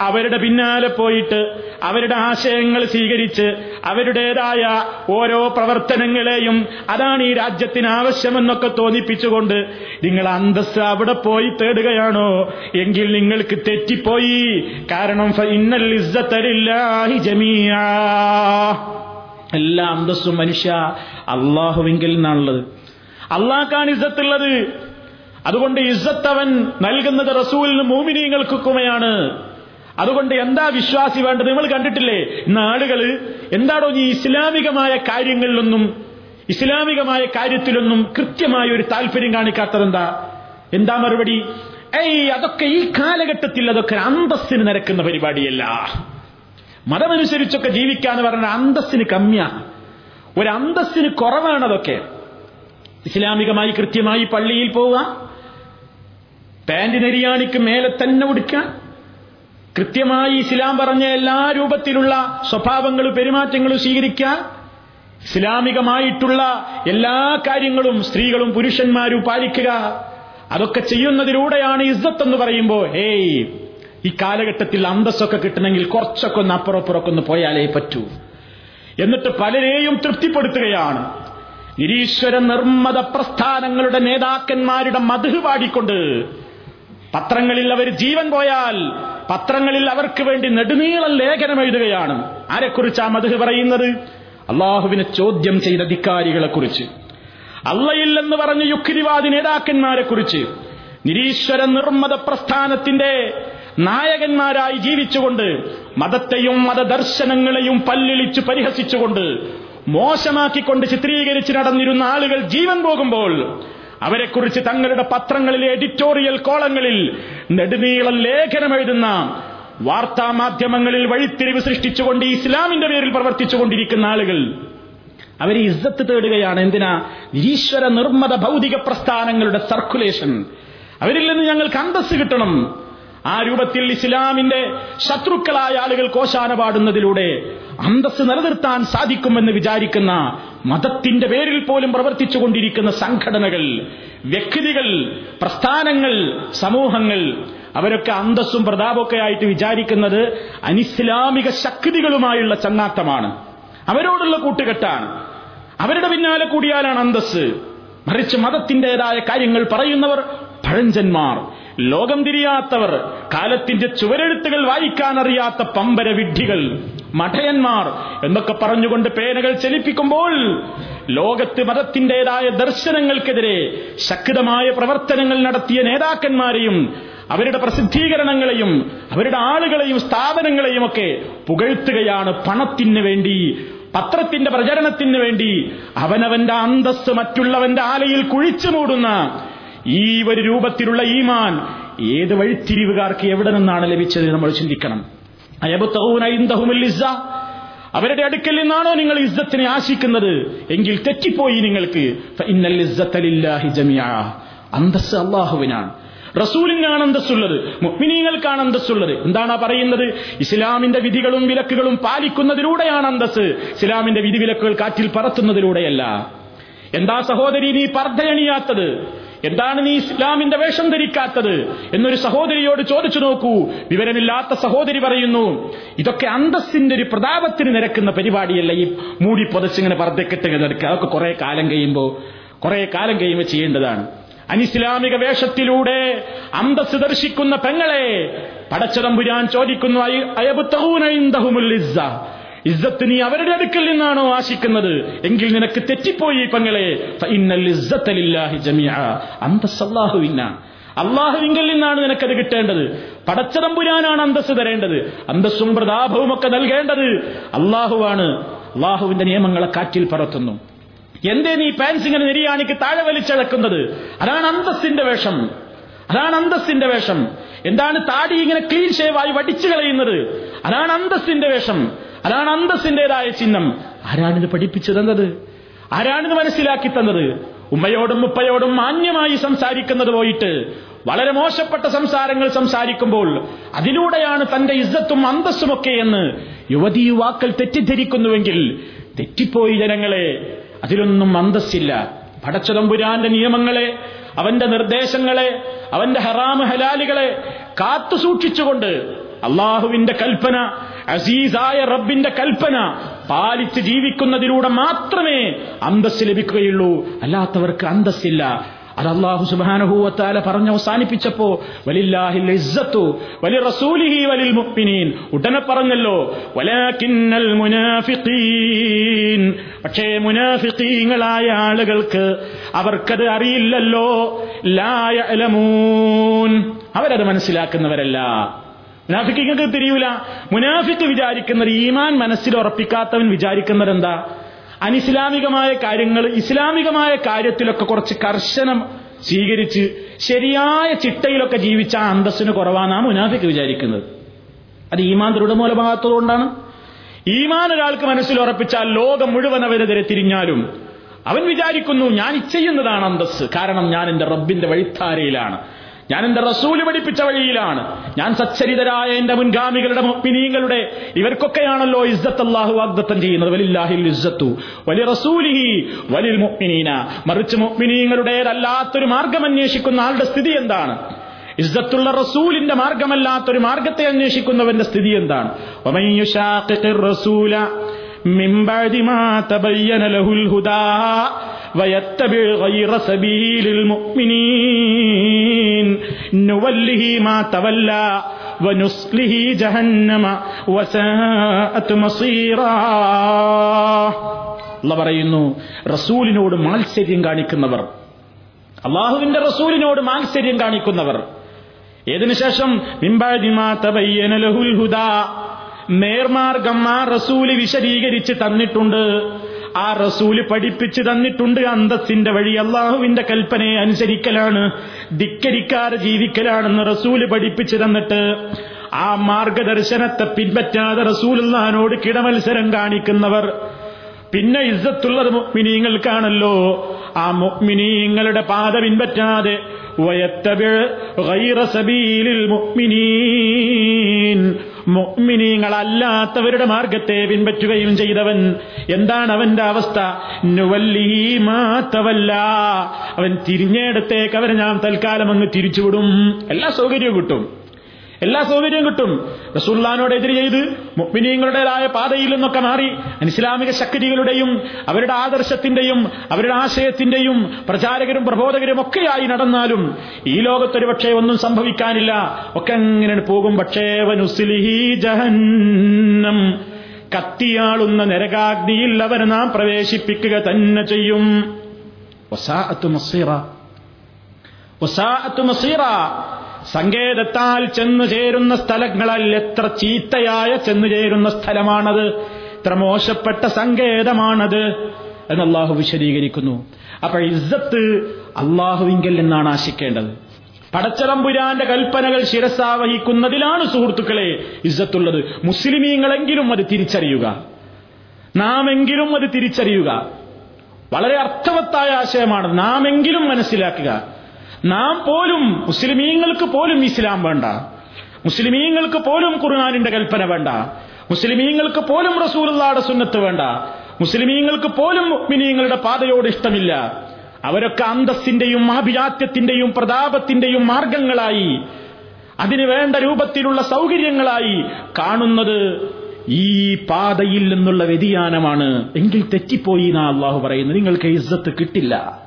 A: അവരുടെ പിന്നാലെ പോയിട്ട് അവരുടെ ആശയങ്ങൾ സ്വീകരിച്ച് അവരുടേതായ ഓരോ പ്രവർത്തനങ്ങളെയും അതാണ് ഈ രാജ്യത്തിന് ആവശ്യമെന്നൊക്കെ തോന്നിപ്പിച്ചുകൊണ്ട് നിങ്ങൾ അന്തസ് അവിടെ പോയി തേടുകയാണോ? എങ്കിൽ നിങ്ങൾക്ക് തെറ്റിപ്പോയി. കാരണം ഇന്നൽ ഇസ്സത്തലില്ലാഹി ജമീആ എല്ലാ അന്തസ്സും മനുഷ്യ അള്ളാഹുവിങ്കിൽ നിന്നാണുള്ളത്. അള്ളാഹ്ക്കാണ് ഇസ്സത്തുള്ളത്. അതുകൊണ്ട് ഇസ്സത്ത് അവൻ നൽകുന്നത് റസൂലിന് മൂമിനീങ്ങൾക്കുമയാണ് അതുകൊണ്ട് എന്താ വിശ്വാസി വേണ്ടത്? നിങ്ങൾ കണ്ടിട്ടില്ലേ? ഇന്ന് ആളുകൾ എന്താണോ ഈ ഇസ്ലാമികമായ കാര്യങ്ങളിലൊന്നും ഇസ്ലാമികമായ കാര്യത്തിലൊന്നും കൃത്യമായ ഒരു താല്പര്യം കാണിക്കാത്തതെന്താ എന്താ? മറുപടി? ഏയ് അതൊക്കെ ഈ കാലഘട്ടത്തിൽ അതൊക്കെ അന്തസ്സിന് നിരക്കുന്ന പരിപാടിയല്ല. മതമനുസരിച്ചൊക്കെ ജീവിക്കാന്ന് പറഞ്ഞ അന്തസ്സിന് കമ്മിയാണ് ഒരു അന്തസ്സിന് കുറവാണ് അതൊക്കെ. ഇസ്ലാമികമായി കൃത്യമായി പള്ളിയിൽ പോവുക പാന്റ് നെരിയാണിക്ക് മേലെ തന്നെ ഉടുക്കുക കൃത്യമായി ഇസ്ലാം പറഞ്ഞ എല്ലാ രൂപത്തിലുള്ള സ്വഭാവങ്ങളും പെരുമാറ്റങ്ങളും സ്വീകരിക്കുക. ഇസ്ലാമികമായിട്ടുള്ള എല്ലാ കാര്യങ്ങളും സ്ത്രീകളും പുരുഷന്മാരും പാലിക്കുക. അതൊക്കെ ചെയ്യുന്നതിലൂടെയാണ് ഇസ്സത്ത് എന്ന് പറയുമ്പോൾ ഏയ് ഈ കാലഘട്ടത്തിൽ അന്തസ്സൊക്കെ കിട്ടണമെങ്കിൽ കുറച്ചൊക്കെ ഒന്ന് അപ്പുറപ്പുറൊക്കെ ഒന്ന് പോയാലേ പറ്റൂ. എന്നിട്ട് പലരെയും തൃപ്തിപ്പെടുത്തുകയാണ്. നിരീശ്വര നിർമ്മത പ്രസ്ഥാനങ്ങളുടെ നേതാക്കന്മാരുടെ മധു പാടിക്കൊണ്ട് പത്രങ്ങളിൽ അവർ ജീവൻ പോയാൽ പത്രങ്ങളിൽ അവർക്ക് വേണ്ടി നെടുനീളം ലേഖനം എഴുതുകയാണ്. ആരെക്കുറിച്ചാ മധു പറയുന്നത്? അള്ളാഹുവിനെ ചോദ്യം ചെയ്ത ധിക്കാരികളെ കുറിച്ച് അള്ളയില്ലെന്ന് പറഞ്ഞ യുക്തിവാദി നേതാക്കന്മാരെ കുറിച്ച് നിരീശ്വര നിർമ്മത പ്രസ്ഥാനത്തിന്റെ നായകന്മാരായി ജീവിച്ചുകൊണ്ട് മതത്തെയും മതദർശനങ്ങളെയും പല്ലിളിച്ചു പരിഹസിച്ചുകൊണ്ട് മോശമാക്കിക്കൊണ്ട് ചിത്രീകരിച്ച് നടന്നിരുന്ന ആളുകൾ ജീവൻ പോകുമ്പോൾ അവരെക്കുറിച്ച് തങ്ങളുടെ പത്രങ്ങളിലെ എഡിറ്റോറിയൽ കോളങ്ങളിൽ നെടുനീളം ലേഖനം എഴുതുന്ന വാർത്താ മാധ്യമങ്ങളിൽ വഴിത്തിരിവ് സൃഷ്ടിച്ചുകൊണ്ട് ഇസ്ലാമിന്റെ പേരിൽ പ്രവർത്തിച്ചുകൊണ്ടിരിക്കുന്ന ആളുകൾ അവർ ഇസ്സത്ത് തേടുകയാണ്. എന്തിനാ? ഈശ്വര നിർമ്മത ഭൗതിക പ്രസ്ഥാനങ്ങളുടെ സർക്കുലേഷൻ. അവരിൽ നിന്ന് ഞങ്ങൾക്ക് അന്തസ് കിട്ടണം. ആ രൂപത്തിൽ ഇസ്ലാമിന്റെ ശത്രുക്കളായ ആളുകൾ കോശാന പാടുന്നതിലൂടെ അന്തസ് നിലനിർത്താൻ സാധിക്കുമെന്ന് വിചാരിക്കുന്ന മതത്തിന്റെ പേരിൽ പോലും പ്രവർത്തിച്ചുകൊണ്ടിരിക്കുന്ന സംഘടനകൾ വ്യക്തികൾ പ്രസ്ഥാനങ്ങൾ സമൂഹങ്ങൾ അവരൊക്കെ അന്തസ്സും പ്രതാപമൊക്കെ ആയിട്ട് വിചാരിക്കുന്നത് അനിസ്ലാമിക ശക്തികളുമായുള്ള ചങ്ങാത്തമാണ്. അവരോടുള്ള കൂട്ടുകെട്ടാണ്. അവരുടെ പിന്നാലെ കൂടിയാലാണ് അന്തസ് മറിച്ച് മതത്തിന്റേതായ കാര്യങ്ങൾ പറയുന്നവർ പഴഞ്ചന്മാർ. ലോകം തിരിയാത്തവർ കാലത്തിന്റെ ചുവരെഴുത്തുകൾ വായിക്കാൻ അറിയാത്ത പമ്പര വിഡ്ഢികൾ മഠയന്മാർ എന്നൊക്കെ പറഞ്ഞുകൊണ്ട് പേനകൾ ചലിപ്പിക്കുമ്പോൾ ലോകത്ത് മതത്തിന്റേതായ ദർശനങ്ങൾക്കെതിരെ ശക്തമായ പ്രവർത്തനങ്ങൾ നടത്തിയ നേതാക്കന്മാരെയും അവരുടെ പ്രസിദ്ധീകരണങ്ങളെയും അവരുടെ ആളുകളെയും സ്ഥാപനങ്ങളെയും ഒക്കെ പുകഴ്ത്തുകയാണ് പണത്തിന് വേണ്ടി പത്രത്തിന്റെ പ്രചരണത്തിന് വേണ്ടി. അവനവന്റെ അന്തസ് മറ്റുള്ളവന്റെ ആലയിൽ കുഴിച്ചു മൂടുന്ന ഈ ഒരു രൂപത്തിലുള്ള ഈമാൻ ഏത് വഴിത്തിരിവുകാർക്ക് എവിടെ നിന്നാണ് ലഭിച്ചത് നമ്മൾ ചിന്തിക്കണം. അവരുടെ അടുക്കൽ നിന്നാണോ നിങ്ങൾ ഇസ്സത്തിനെ ആശിക്കുന്നത്? എങ്കിൽ തെറ്റിപ്പോയി നിങ്ങൾക്ക്. അന്തസ് അള്ളാഹുവിനാണ്. റസൂലിനാണ് അന്തസ്സുള്ളത്. മുഗ്മിനീങ്ങൾക്കാണ് അന്തസ്സുള്ളത്. എന്താണ് പറയുന്നത്? ഇസ്ലാമിന്റെ വിധികളും വിലക്കുകളും പാലിക്കുന്നതിലൂടെയാണ് അന്തസ് ഇസ്ലാമിന്റെ വിധി വിലക്കുകൾ കാറ്റിൽ പറത്തുന്നതിലൂടെയല്ല. എന്താ സഹോദരി നീ പർദ്ധയണിയാത്തത്? എന്താണ് നീ ഇസ്ലാമിന്റെ വേഷം ധരിക്കാത്തത്? എന്നൊരു സഹോദരിയോട് ചോദിച്ചു നോക്കൂ. വിവരമില്ലാത്ത സഹോദരി പറയുന്നു ഇതൊക്കെ അന്തസ്സിന്റെ ഒരു പ്രതാപത്തിന് നിരക്കുന്ന പരിപാടിയല്ല ഈ മൂടി പുതച്ചിങ്ങനെ വർദ്ധക്കെട്ട് നിരക്കുക അതൊക്കെ കുറെ കാലം കഴിയുമ്പോൾ കുറെ കാലം കഴിയുമ്പോൾ ചെയ്യേണ്ടതാണ്. അനിസ്ലാമിക വേഷത്തിലൂടെ അന്തസ് ദർശിക്കുന്ന പെങ്ങളെ പടച്ചതമ്പുരാൻ ചോദിക്കുന്നു ഇസ്സത്ത് നീ അവരുടെ അടുക്കൽ നിന്നാണോ ആശിക്കുന്നത്? എങ്കിൽ നിനക്ക് തെറ്റിപ്പോയി പങ്ങളെ. അള്ളാഹുവിങ്കിൽ നിന്നാണ് നിനക്കത് കിട്ടേണ്ടത്. പടച്ചതമ്പുരാനാണ് അന്തസ് തരേണ്ടത്. അന്തസ്സും പ്രതാപവും ഒക്കെ നൽകേണ്ടത് അള്ളാഹുവാണ് അള്ളാഹുവിന്റെ നിയമങ്ങളെ കാറ്റിൽ പറത്തുന്നു. എന്തേ നീ പാൻസ് ഇങ്ങനെ നിര്യാണിക്ക് താഴെ വലിച്ചഴക്കുന്നത്? അതാണ് അന്തസ്സിന്റെ വേഷം. അതാണ് അന്തസ്സിന്റെ വേഷം. എന്താണ് താടി ഇങ്ങനെ ക്ലീൻ ഷേവായി വടിച്ചു കളയുന്നത്? അതാണ് അന്തസ്സിന്റെ വേഷം. അതാണ് അന്തസ്സിന്റേതായ ചിഹ്നം. ആരാണിത് പഠിപ്പിച്ചു തന്നത് ആരാണിത് മനസ്സിലാക്കി തന്നത്? ഉമ്മയോടും ഉപ്പയോടും മാന്യമായി സംസാരിക്കുന്നത് പോയിട്ട് വളരെ മോശപ്പെട്ട സംസാരങ്ങൾ സംസാരിക്കുമ്പോൾ അതിലൂടെയാണ് തന്റെ ഇജ്ജത്തും അന്തസ്സുമൊക്കെ എന്ന് യുവതി യുവാക്കൾ തെറ്റിദ്ധരിക്കുന്നുവെങ്കിൽ തെറ്റിപ്പോയി ജനങ്ങളെ. അതിലൊന്നും അന്തസ്സില്ല. പടച്ചതമ്പുരാന്റെ നിയമങ്ങളെ അവന്റെ നിർദ്ദേശങ്ങളെ അവന്റെ ഹറാമ് ഹലാലികളെ കാത്തു സൂക്ഷിച്ചുകൊണ്ട് അള്ളാഹുവിന്റെ കൽപ്പന അസീസായ റബ്ബിന്റെ കൽപ്പന. പാലിച്ച് ജീവിക്കുന്നതിലൂടെ മാത്രമേ അന്തസ് ലഭിക്കുകയുള്ളൂ. അല്ലാത്തവർക്ക് അന്തസ്സില്ല. അത് അള്ളാഹു സുബാനഹൂവത്താല പറഞ്ഞ് അവസാനിപ്പിച്ചപ്പോ വലി റസൂലിഹി ഉടനെ പറഞ്ഞല്ലോ വലാകിന്നൽ പക്ഷേ മുനാഫിഖീങ്ങളായ ആളുകൾക്ക് അവർക്കത് അറിയില്ലല്ലോ. ലായ അവരത് മനസ്സിലാക്കുന്നവരല്ല. മുനാഫിക്ക് തിരിയൂല. മുനാഫിക്ക് വിചാരിക്കുന്നത് ഈമാൻ മനസ്സിൽ ഉറപ്പിക്കാത്തവൻ വിചാരിക്കുന്നത് എന്താ അനിസ്ലാമികമായ കാര്യങ്ങൾ ഇസ്ലാമികമായ കാര്യത്തിലൊക്കെ കുറച്ച് കർശനം സ്വീകരിച്ച് ശരിയായ ചിട്ടയിലൊക്കെ ജീവിച്ച അന്തസ്സിന് കുറവാണെന്നാണ് മുനാഫിക്ക് വിചാരിക്കുന്നത്. അത് ഈമാൻ ദൃഢമൂലമാകാത്തതുകൊണ്ടാണ്. ഈമാൻ ഒരാൾക്ക് മനസ്സിൽ ഉറപ്പിച്ചാൽ ലോകം മുഴുവൻ അവനെതിരെ തിരിഞ്ഞാലും അവൻ വിചാരിക്കുന്നു ഞാൻ ഇച്ഛയുന്നതാണ് അന്തസ് കാരണം ഞാൻ എന്റെ റബ്ബിന്റെ വഴിത്താരയിലാണ്. ഞാൻ എന്റെ റസൂൽ പഠിപ്പിച്ച വഴിയിലാണ്. ഞാൻ സച്ചരിതരായ എന്റെ മുൻഗാമികളുടെ മിനിയങ്ങളുടെ ഇവർക്കൊക്കെയാണല്ലോ ഇസ്സത്ത് അള്ളാഹു വാഗ്ദത്തം ചെയ്യുന്നത്. വലില്ലാഹിൽ ഇസ്സത്തു വലി റസൂലിഹി വലിൽ മുക്മിനീന മറിച്ച് മുക്മിനീങ്ങളുടേതല്ലാത്തൊരു മാർഗം അന്വേഷിക്കുന്ന ആളുടെ സ്ഥിതി എന്താണ്? ഇസ്സത്തുള്ള റസൂലിന്റെ മാർഗമല്ലാത്തൊരു മാർഗത്തെ അന്വേഷിക്കുന്നവന്റെ സ്ഥിതി എന്താണ്? റസൂല തബയ്യന ലഹുൽ ഹുദാ. ويتبع غير سبيل المؤمنين نوله ما تولى ونصله جهنم وساءت مصيرا അല്ല പറയുന്നു റസൂലിനോട് മാത്സര്യം കാണിക്കുന്നവർ അള്ളാഹുവിന്റെ റസൂലിനോട് മാത്സര്യം കാണിക്കുന്നവർ ഏതിനു ശേഷം മിമ്പാദിമാ തബയ്യന ലഹുൽ ഹുദാ നേർമാർഗം ആ റസൂല് വിശദീകരിച്ച് തന്നിട്ടുണ്ട് ആ റസൂൽ പഠിപ്പിച്ചു തന്നിട്ടുണ്ട് അന്തസ്സിന്റെ വഴി. അള്ളാഹുവിന്റെ കൽപ്പനയെ അനുസരിക്കലാണ് ധിക്കരിക്കാതെ ജീവിക്കലാണെന്ന് റസൂൽ പഠിപ്പിച്ചു തന്നിട്ട് ആ മാർഗദർശനത്തെ പിൻപറ്റാതെ റസൂലുള്ളഹാനോട് കിടമത്സരം കാണിക്കുന്നവർ പിന്നെ ഇസ്സത്തുള്ളത് മുഅ്മിനീങ്ങൾക്കാണല്ലോ. ആ മുഅ്മിനീങ്ങളുടെ പാത പിൻപറ്റാതെ മുഅ്മിനീങ്ങളല്ലാത്തവരുടെ മാർഗത്തെ പിൻപറ്റുകയും ചെയ്തവൻ എന്താണ് അവന്റെ അവസ്ഥ മാത്തവല്ല അവൻ തിരിഞ്ഞേടത്തേക്ക് അവരെ ഞാൻ തൽക്കാലം അങ്ങ് തിരിച്ചുവിടും. എല്ലാ സൗകര്യവും കിട്ടും. എല്ലാ സൗകര്യവും കിട്ടും. റസൂല്ലാനോട് എതിര് ചെയ്ത് മുഗ്മിനീങ്ങളുടേതായ പാതയിൽ നിന്നൊക്കെ മാറി ഇസ്ലാമിക ശക്തികളുടെയും അവരുടെ ആദർശത്തിന്റെയും അവരുടെ ആശയത്തിന്റെയും പ്രചാരകരും പ്രബോധകരും ഒക്കെയായി നടന്നാലും ഈ ലോകത്തൊരു പക്ഷേ ഒന്നും സംഭവിക്കാനില്ല. ഒക്കെ അങ്ങനെ പോകും. പക്ഷേ ജഹന്നം. കത്തിയാളുന്ന നരകാഗ്നിയിൽ അവരെ നാം പ്രവേശിപ്പിക്കുക തന്നെ ചെയ്യും. വസാഅത്ത് മസീറ. വസാഅത്ത് മസീറ. സങ്കേതത്താൽ ചെന്നു ചേരുന്ന സ്ഥലങ്ങളിൽ എത്ര ചീത്തയായ ചെന്നു ചേരുന്ന സ്ഥലമാണത്? എത്ര മോശപ്പെട്ട സങ്കേതമാണത്? എന്ന് അള്ളാഹു വിശദീകരിക്കുന്നു. അപ്പൊ ഇസ്സത്ത് അള്ളാഹുവിങ്കൽ നിന്നാണ് ആശിക്കേണ്ടത്. പടച്ചറമ്പുരാന്റെ കൽപ്പനകൾ ശിരസാവഹിക്കുന്നതിലാണ് സുഹൃത്തുക്കളെ ഇസ്സത്തുള്ളത്. മുസ്ലിമീങ്ങളെങ്കിലും അത് തിരിച്ചറിയുക. നാമെങ്കിലും അത് തിരിച്ചറിയുക. വളരെ അർത്ഥവത്തായ ആശയമാണ്. നാമെങ്കിലും മനസ്സിലാക്കുക. നാം പോലും മുസ്ലിമീങ്ങൾക്ക് പോലും ഇസ്ലാം വേണ്ട. മുസ്ലിമീങ്ങൾക്ക് പോലും ഖുർആാനിന്റെ കൽപ്പന വേണ്ട. മുസ്ലിമീങ്ങൾക്ക് പോലും റസൂലുള്ളാടെ സുന്നത്ത് വേണ്ട. മുസ്ലിമീങ്ങൾക്ക് പോലും മുഅ്മിനീങ്ങളുടെ പാതയോട് ഇഷ്ടമില്ല. അവരൊക്കെ അന്തസ്സിന്റെയും ആഭിജാത്യത്തിന്റെയും പ്രതാപത്തിന്റെയും മാർഗങ്ങളായി അതിനു വേണ്ട രൂപത്തിലുള്ള സൗകര്യങ്ങളായി കാണുന്നത് ഈ പാതയിൽ നിന്നുള്ള വ്യതിയാനമാണ്. എങ്കിൽ തെറ്റിപ്പോയി എന്നാ അള്ളാഹു പറയുന്നത്. നിങ്ങൾക്ക് ഇസ്സത്ത് കിട്ടില്ല.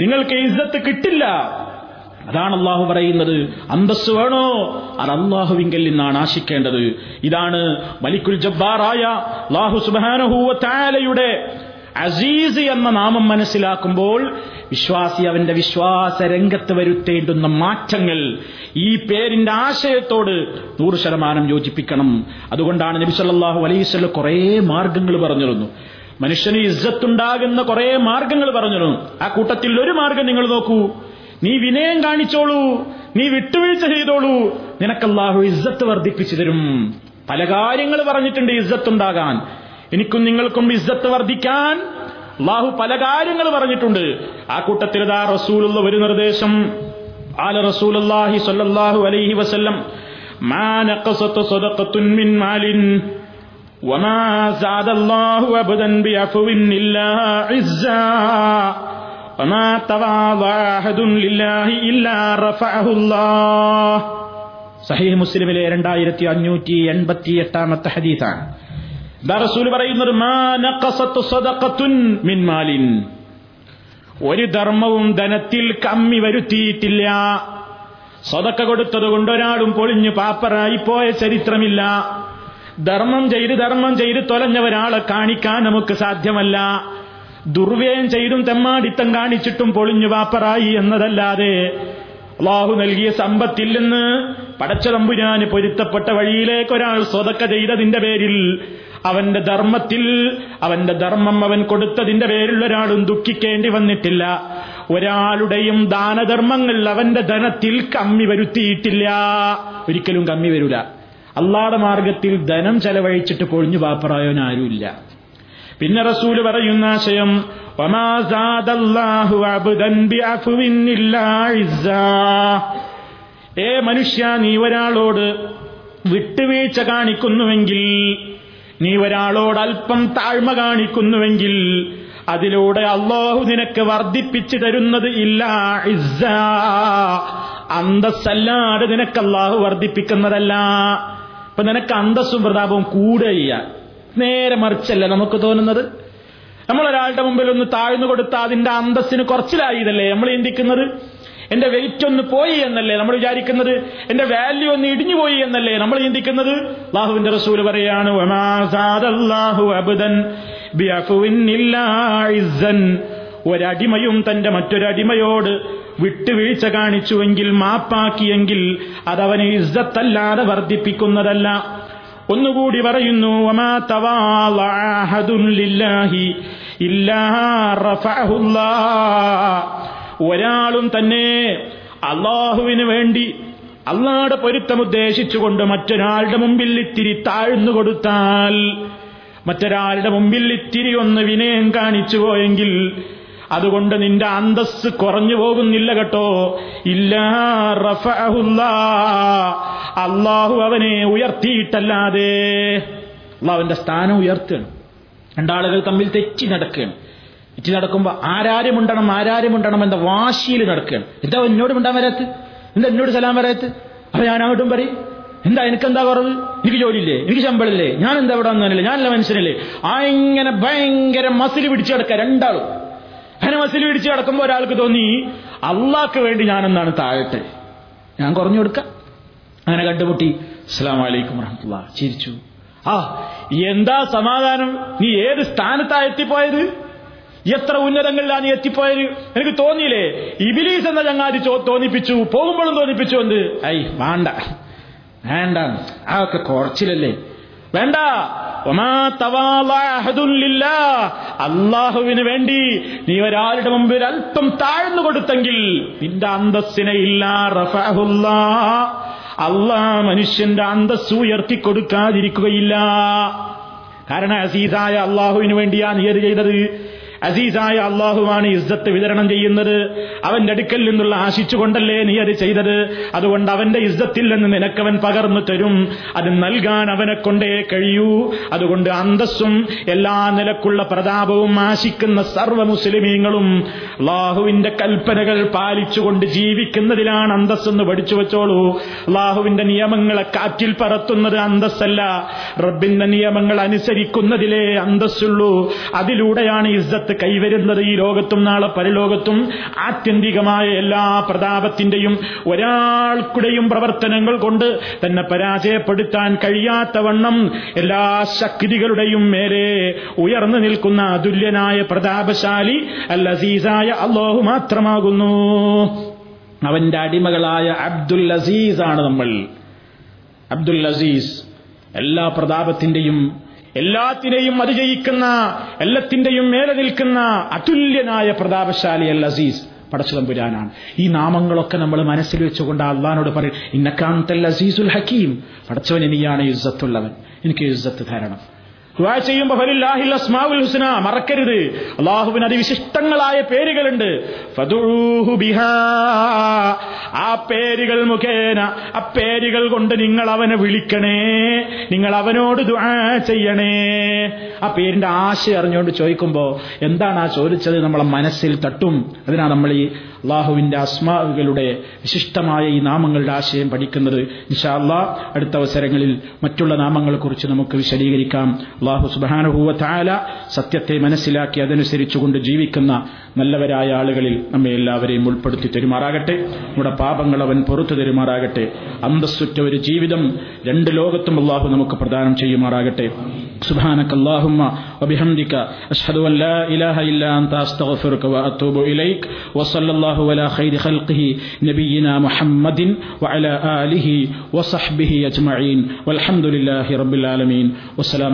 A: നിങ്ങൾക്ക് ഇസ്സത്ത് കിട്ടില്ല. അതാണ് അള്ളാഹു പറയുന്നത്. അന്തസ് വേണോ? അത് അള്ളാഹുവിങ്കൽ നിന്നാണ് ആശിക്കേണ്ടത്. ഇതാണ് മലിക്കുൽ ജബ്ബാറായ അള്ളാഹു സുബാനഹൂവ താലയുടെ അസീസ് എന്ന നാമം മനസ്സിലാക്കുമ്പോൾ വിശ്വാസി അവന്റെ വിശ്വാസ രംഗത്ത് വരുത്തേണ്ടുന്ന മാറ്റങ്ങൾ ഈ പേരിന്റെ ആശയത്തോട് നൂറ് ശതമാനം യോജിപ്പിക്കണം. അതുകൊണ്ടാണ് നബി അലൈഹി വസല്ലം കുറേ മാർഗങ്ങൾ പറഞ്ഞിരുന്നു. മനുഷ്യന് ഇജ്ജത്തുണ്ടാകുന്ന കുറെ മാർഗങ്ങൾ പറഞ്ഞിരുന്നു ആ കൂട്ടത്തിൽ ഒരു മാർഗം നിങ്ങൾ നോക്കൂ. നീ വിനയം കാണിച്ചോളൂ. നീ വിട്ടുവീഴ്ച ചെയ്തോളൂ. നിനക്കല്ലാഹു ഇജ്ജത്ത് വർദ്ധിപ്പിച്ചു തരും. പല കാര്യങ്ങൾ പറഞ്ഞിട്ടുണ്ട് ഇജ്ജത്തുണ്ടാകാൻ. എനിക്കും നിങ്ങൾക്കും ഇജ്ജത്ത് വർദ്ധിക്കാൻ അള്ളാഹു പല കാര്യങ്ങൾ പറഞ്ഞിട്ടുണ്ട്. ആ കൂട്ടത്തിൽ ഇതാ റസൂലുള്ള ഒരു നിർദ്ദേശം. ആല റസൂലുള്ളാഹി സ്വല്ലല്ലാഹു അലൈഹി വസല്ലം മാ നഖസത സദഖത്തുൻ മിൻ മാലിൻ. وما زاد الله أبدا بعفو إلا عزا وما تواضع أحد لله إلا رفعه الله സഹീഹ് മുസ്ലിമിലെ രണ്ടായിരത്തി അഞ്ഞൂറ്റി എൺപത്തി എട്ടാമത്തെ ഹദീസാണ് ദാ റസൂൽ പറയുന്നത് മാ നഖസത്ത് സദഖത്തുൻ മിൻ മാലിൻ ഒരു ധർമ്മവും ധനത്തിൽ കമ്മി വരുത്തിയിട്ടില്ല സ്വതക്ക കൊടുത്തത് കൊണ്ട് ഒരാളും പൊളിഞ്ഞു പാപ്പറായി പോയ ചരിത്രമില്ല ധർമ്മം ചെയ്ത് ധർമ്മം ചെയ്ത് തൊലഞ്ഞ ഒരാളെ കാണിക്കാൻ നമുക്ക് സാധ്യമല്ല. ദുർവ്യയം ചെയ്തും തെമ്മാടിത്തം കാണിച്ചിട്ടും പൊളിഞ്ഞു വാപ്പറായി എന്നതല്ലാതെ അള്ളാഹു നൽകിയ സമ്പത്തില്ലെന്ന് നിന്ന് പടച്ച തമ്പുരാന് പൊരുത്തപ്പെട്ട വഴിയിലേക്ക് ഒരാൾ സ്വതക്ക ചെയ്തതിന്റെ പേരിൽ അവന്റെ ധർമ്മത്തിൽ അവന്റെ ധർമ്മം അവൻ കൊടുത്തതിന്റെ പേരിൽ ഒരാളും ദുഃഖിക്കേണ്ടി വന്നിട്ടില്ല. ഒരാളുടെയും ദാനധർമ്മങ്ങൾ അവന്റെ ധനത്തിൽ കമ്മി വരുത്തിയിട്ടില്ല. ഒരിക്കലും കമ്മി വരൂല. അള്ളാടെ മാർഗത്തിൽ ധനം ചെലവഴിച്ചിട്ട് കൊഴിഞ്ഞു പാപ്പറായോൻ ആരുമില്ല. പിന്നെ റസൂൽ പറയുന്ന ആശയം ഏ മനുഷ്യ നീ ഒരാളോട് വിട്ടുവീഴ്ച കാണിക്കുന്നുവെങ്കിൽ നീ ഒരാളോട് അല്പം താഴ്മ കാണിക്കുന്നുവെങ്കിൽ അതിലൂടെ അള്ളാഹു നിനക്ക് വർദ്ധിപ്പിച്ചു തരുന്നത് ഇല്ല ഇസ്സ. അന്തസ്സല്ലാതെ നിനക്ക് അള്ളാഹു വർദ്ധിപ്പിക്കുന്നതല്ല. ഇപ്പൊ നിനക്ക് അന്തസ്സും പ്രതാപവും കൂടെ കൂടുകയ്യ നേരെ മറിച്ചല്ല നമുക്ക് തോന്നുന്നത്? നമ്മൾ ഒരാളുടെ മുമ്പിൽ ഒന്ന് താഴ്ന്നു കൊടുത്താൽ അതിന്റെ അന്തസ്സിന് കുറച്ചിലായതല്ലേ നമ്മൾ ചിന്തിക്കുന്നത്? എന്റെ വെയിറ്റ് ഒന്ന് പോയി എന്നല്ലേ നമ്മൾ വിചാരിക്കുന്നത്? എന്റെ വാല്യൂ ഒന്ന് ഇടിഞ്ഞു പോയി എന്നല്ലേ നമ്മൾ ചിന്തിക്കുന്നത്? അള്ളാഹുവിന്റെ റസൂൽ പറയാണ് ഒരടിമയും തന്റെ മറ്റൊരടിമയോട് വിട്ടുവീഴ്ച കാണിച്ചുവെങ്കിൽ മാപ്പാക്കിയെങ്കിൽ അതവന് ഇസ്സത്തല്ലാതെ വർദ്ധിപ്പിക്കുന്നതല്ല. ഒന്നുകൂടി പറയുന്നു ഒരാളും തന്നെ അള്ളാഹുവിന് വേണ്ടി അള്ളാടെ പൊരുത്തമുദ്ദേശിച്ചുകൊണ്ട് മറ്റൊരാളുടെ മുമ്പിൽ ഇത്തിരി താഴ്ന്നു കൊടുത്താൽ മറ്റൊരാളുടെ മുമ്പിൽ ഇത്തിരി ഒന്ന് വിനയം കാണിച്ചു പോയെങ്കിൽ അതുകൊണ്ട് നിന്റെ അന്തസ് കുറഞ്ഞു പോകുന്നില്ല കേട്ടോ. ഇല്ല അള്ളാഹു അവനെ ഉയർത്തിയിട്ടല്ലാതെ. അള്ളാഹുവിന്റെ സ്ഥാനം ഉയർത്തുകയാണ്. രണ്ടാളുകൾ തമ്മിൽ തെറ്റി നടക്കുകയാണ്. തെറ്റി നടക്കുമ്പോ ആരാരും ഉണ്ടണം ആരാരും ഉണ്ടണം എന്ന വാശിയിൽ നടക്കുകയാണ്. എന്താ എന്നോട് മിണ്ടാൻ വരാത്ത് എന്താ എന്നോട് സലാം വരാത്ത് അപ്പൊ ഞാൻ അങ്ങോട്ടും പറയും എന്താ എനിക്ക് എന്താ കുറവ്? എനിക്ക് ജോലിയില്ലേ? എനിക്ക് ശമ്പളില്ലേ? ഞാൻ എന്താ ഇവിടെ വന്നല്ലേ ഞാനല്ല മനുഷ്യനല്ലേ? ആ ഇങ്ങനെ ഭയങ്കര മസിൽ പിടിച്ചു കിടക്കുക രണ്ടാളും. അങ്ങനെ മസിൽ പിടിച്ച് കിടക്കുമ്പോൾ ഒരാൾക്ക് തോന്നി അള്ളാക്ക് വേണ്ടി ഞാനെന്നാണ് താഴട്ടെ ഞാൻ കുറഞ്ഞു കൊടുക്ക. അങ്ങനെ കണ്ടുമുട്ടി. അസ്സാം വലൈക്കും വറഹമുല്ല ചിരിച്ചു. ആ എന്താ സമാധാനം? നീ ഏത് സ്ഥാനത്താ എത്തിപ്പോയത്? എത്ര ഉന്നതങ്ങളിലാണ് നീ എത്തിപ്പോയത്? എനിക്ക് തോന്നിയില്ലേ? ഇബിലീസ് എന്ന ചങ്ങാതി തോന്നിപ്പിച്ചു. പോകുമ്പോഴും തോന്നിപ്പിച്ചു എന്ത്? ഐ വേണ്ട. വേണ്ട അതൊക്കെ കുറച്ചിലല്ലേ? വേണ്ട. അള്ളാഹുവിന് വേണ്ടി നീ ഒരാളുടെ മുമ്പിൽ അല്പം താഴ്ന്നു കൊടുത്തെങ്കിൽ നിന്റെ അന്തസ്സിനെ ഇല്ല അള്ളാ മനുഷ്യന്റെ അന്തസ് ഉയർത്തി കൊടുക്കാതിരിക്കുകയില്ല. കാരണം അസീസായ അള്ളാഹുവിന് വേണ്ടിയാ നീ അത് ചെയ്തത്. അസീസായ അള്ളാഹുവാണ് ഇസ്സത്ത് വിതരണം ചെയ്യുന്നത്. അവന്റെ അടുക്കൽ നിന്നുള്ള ആശിച്ചുകൊണ്ടല്ലേ നീ അത് ചെയ്തത്? അതുകൊണ്ട് അവന്റെ ഇസ്സത്തിൽ നിന്ന് നിനക്കവൻ പകർന്നു തരും. അത് നൽകാൻ അവനെ കൊണ്ടേ കഴിയൂ. അതുകൊണ്ട് അന്തസ്സും എല്ലാ നിലക്കുള്ള പ്രതാപവും ആശിക്കുന്ന സർവ മുസ്ലിമീങ്ങളും അള്ളാഹുവിന്റെ കൽപ്പനകൾ പാലിച്ചുകൊണ്ട് ജീവിക്കുന്നതിലാണ് അന്തസ്സെന്ന് പഠിച്ചു വെച്ചോളൂ. അള്ളാഹുവിന്റെ നിയമങ്ങളെ കാറ്റിൽ പറത്തുന്നത് അന്തസ്സല്ല. റബ്ബിന്റെ നിയമങ്ങൾ അനുസരിക്കുന്നതിലേ അന്തസ്സുള്ളൂ. അതിലൂടെയാണ് ഇസ്സത്ത് കൈവരുന്നത് ഈ ലോകത്തും നാളെ പരലോകത്തും ആത്യന്തികമായ എല്ലാ പ്രതാപത്തിന്റെയും ഒരാൾക്കുടെയും പ്രവർത്തനങ്ങൾ കൊണ്ട് തന്നെ പരാജയപ്പെടുത്താൻ കഴിയാത്ത വണ്ണം എല്ലാ ശക്തികളുടെയും മേലെ ഉയർന്നു നിൽക്കുന്ന അതുല്യനായ പ്രതാപശാലി അൽ അസീസായ അള്ളാഹു മാത്രമാകുന്നു. അവന്റെ അടിമകളായ അബ്ദുൽ അസീസ് ആണ് നമ്മൾ. അബ്ദുൽ അസീസ് എല്ലാ പ്രതാപത്തിന്റെയും എല്ലാത്തിനെയും അതിജയിക്കുന്ന എല്ലാത്തിന്റെയും മേലെ നിൽക്കുന്ന അതുല്യനായ പ്രതാപശാലി അൽ അസീസ് പടച്ചുതമ്പുരാനാണ് ഈ നാമങ്ങളൊക്കെ നമ്മൾ മനസ്സിൽ വെച്ചുകൊണ്ട് അള്ളഹാനോട് പറയും ഇന്നക്കാന്തൽ അസീസുൽ ഹക്കീം പടച്ചവൻ ഇനിയാണ് യുസത്തുള്ളവൻ എനിക്ക് യുസത്ത് തരണം. ദുആ ചെയ്യുമ്പോൾ ഫലില്ലാഹിൽ അസ്മാഉൽ ഹുസ്ന മറക്കരുത്. അള്ളാഹുവിന് അതിവിശിഷ്ടങ്ങളായ പേരുകളുണ്ട്. ഫദുഹു ബിഹാ ആ പേരുകൾ മുഖേന ആ പേരുകൾ കൊണ്ട് നിങ്ങൾ അവനെ വിളിക്കണേ. നിങ്ങൾ അവനോട് ദുആ ചെയ്യണേ. ആ പേരിന്റെ ആശയം അറിഞ്ഞുകൊണ്ട് ചോദിക്കുമ്പോൾ എന്താണ് ആ ചോദിച്ചത് നമ്മളെ മനസ്സിൽ തട്ടും? അതിനാണ് നമ്മൾ ഈ അള്ളാഹുവിന്റെ അസ്മാവുകളുടെ വിശിഷ്ടമായ ഈ നാമങ്ങളുടെ ആശയം പഠിക്കുന്നത്. ഇൻഷാ അള്ളാ അടുത്ത അവസരങ്ങളിൽ മറ്റുള്ള നാമങ്ങളെക്കുറിച്ച് നമുക്ക് വിശദീകരിക്കാം. അള്ളാഹു സുബാനുഭൂവ താല സത്യത്തെ മനസ്സിലാക്കി അതനുസരിച്ചുകൊണ്ട് ജീവിക്കുന്ന നല്ലവരായ ആളുകളിൽ നമ്മെ എല്ലാവരെയും ഉൾപ്പെടുത്തി തെരുമാറാകട്ടെ നമ്മുടെ പാപങ്ങൾ അവൻ പുറത്തു തെരുമാറാകട്ടെ അന്തസ്സുറ്റ ഒരു ജീവിതം രണ്ട് ലോകത്തും അള്ളാഹു നമുക്ക് പ്രദാനം ചെയ്യുമാറാകട്ടെ سبحانك اللهم وبحمدك أشهد أن لا إله إلا أنت أستغفرك وأتوب إليك وصلى الله على خير خلقه نبينا محمد وعلى آله وصحبه أجمعين والحمد لله رب العالمين والسلام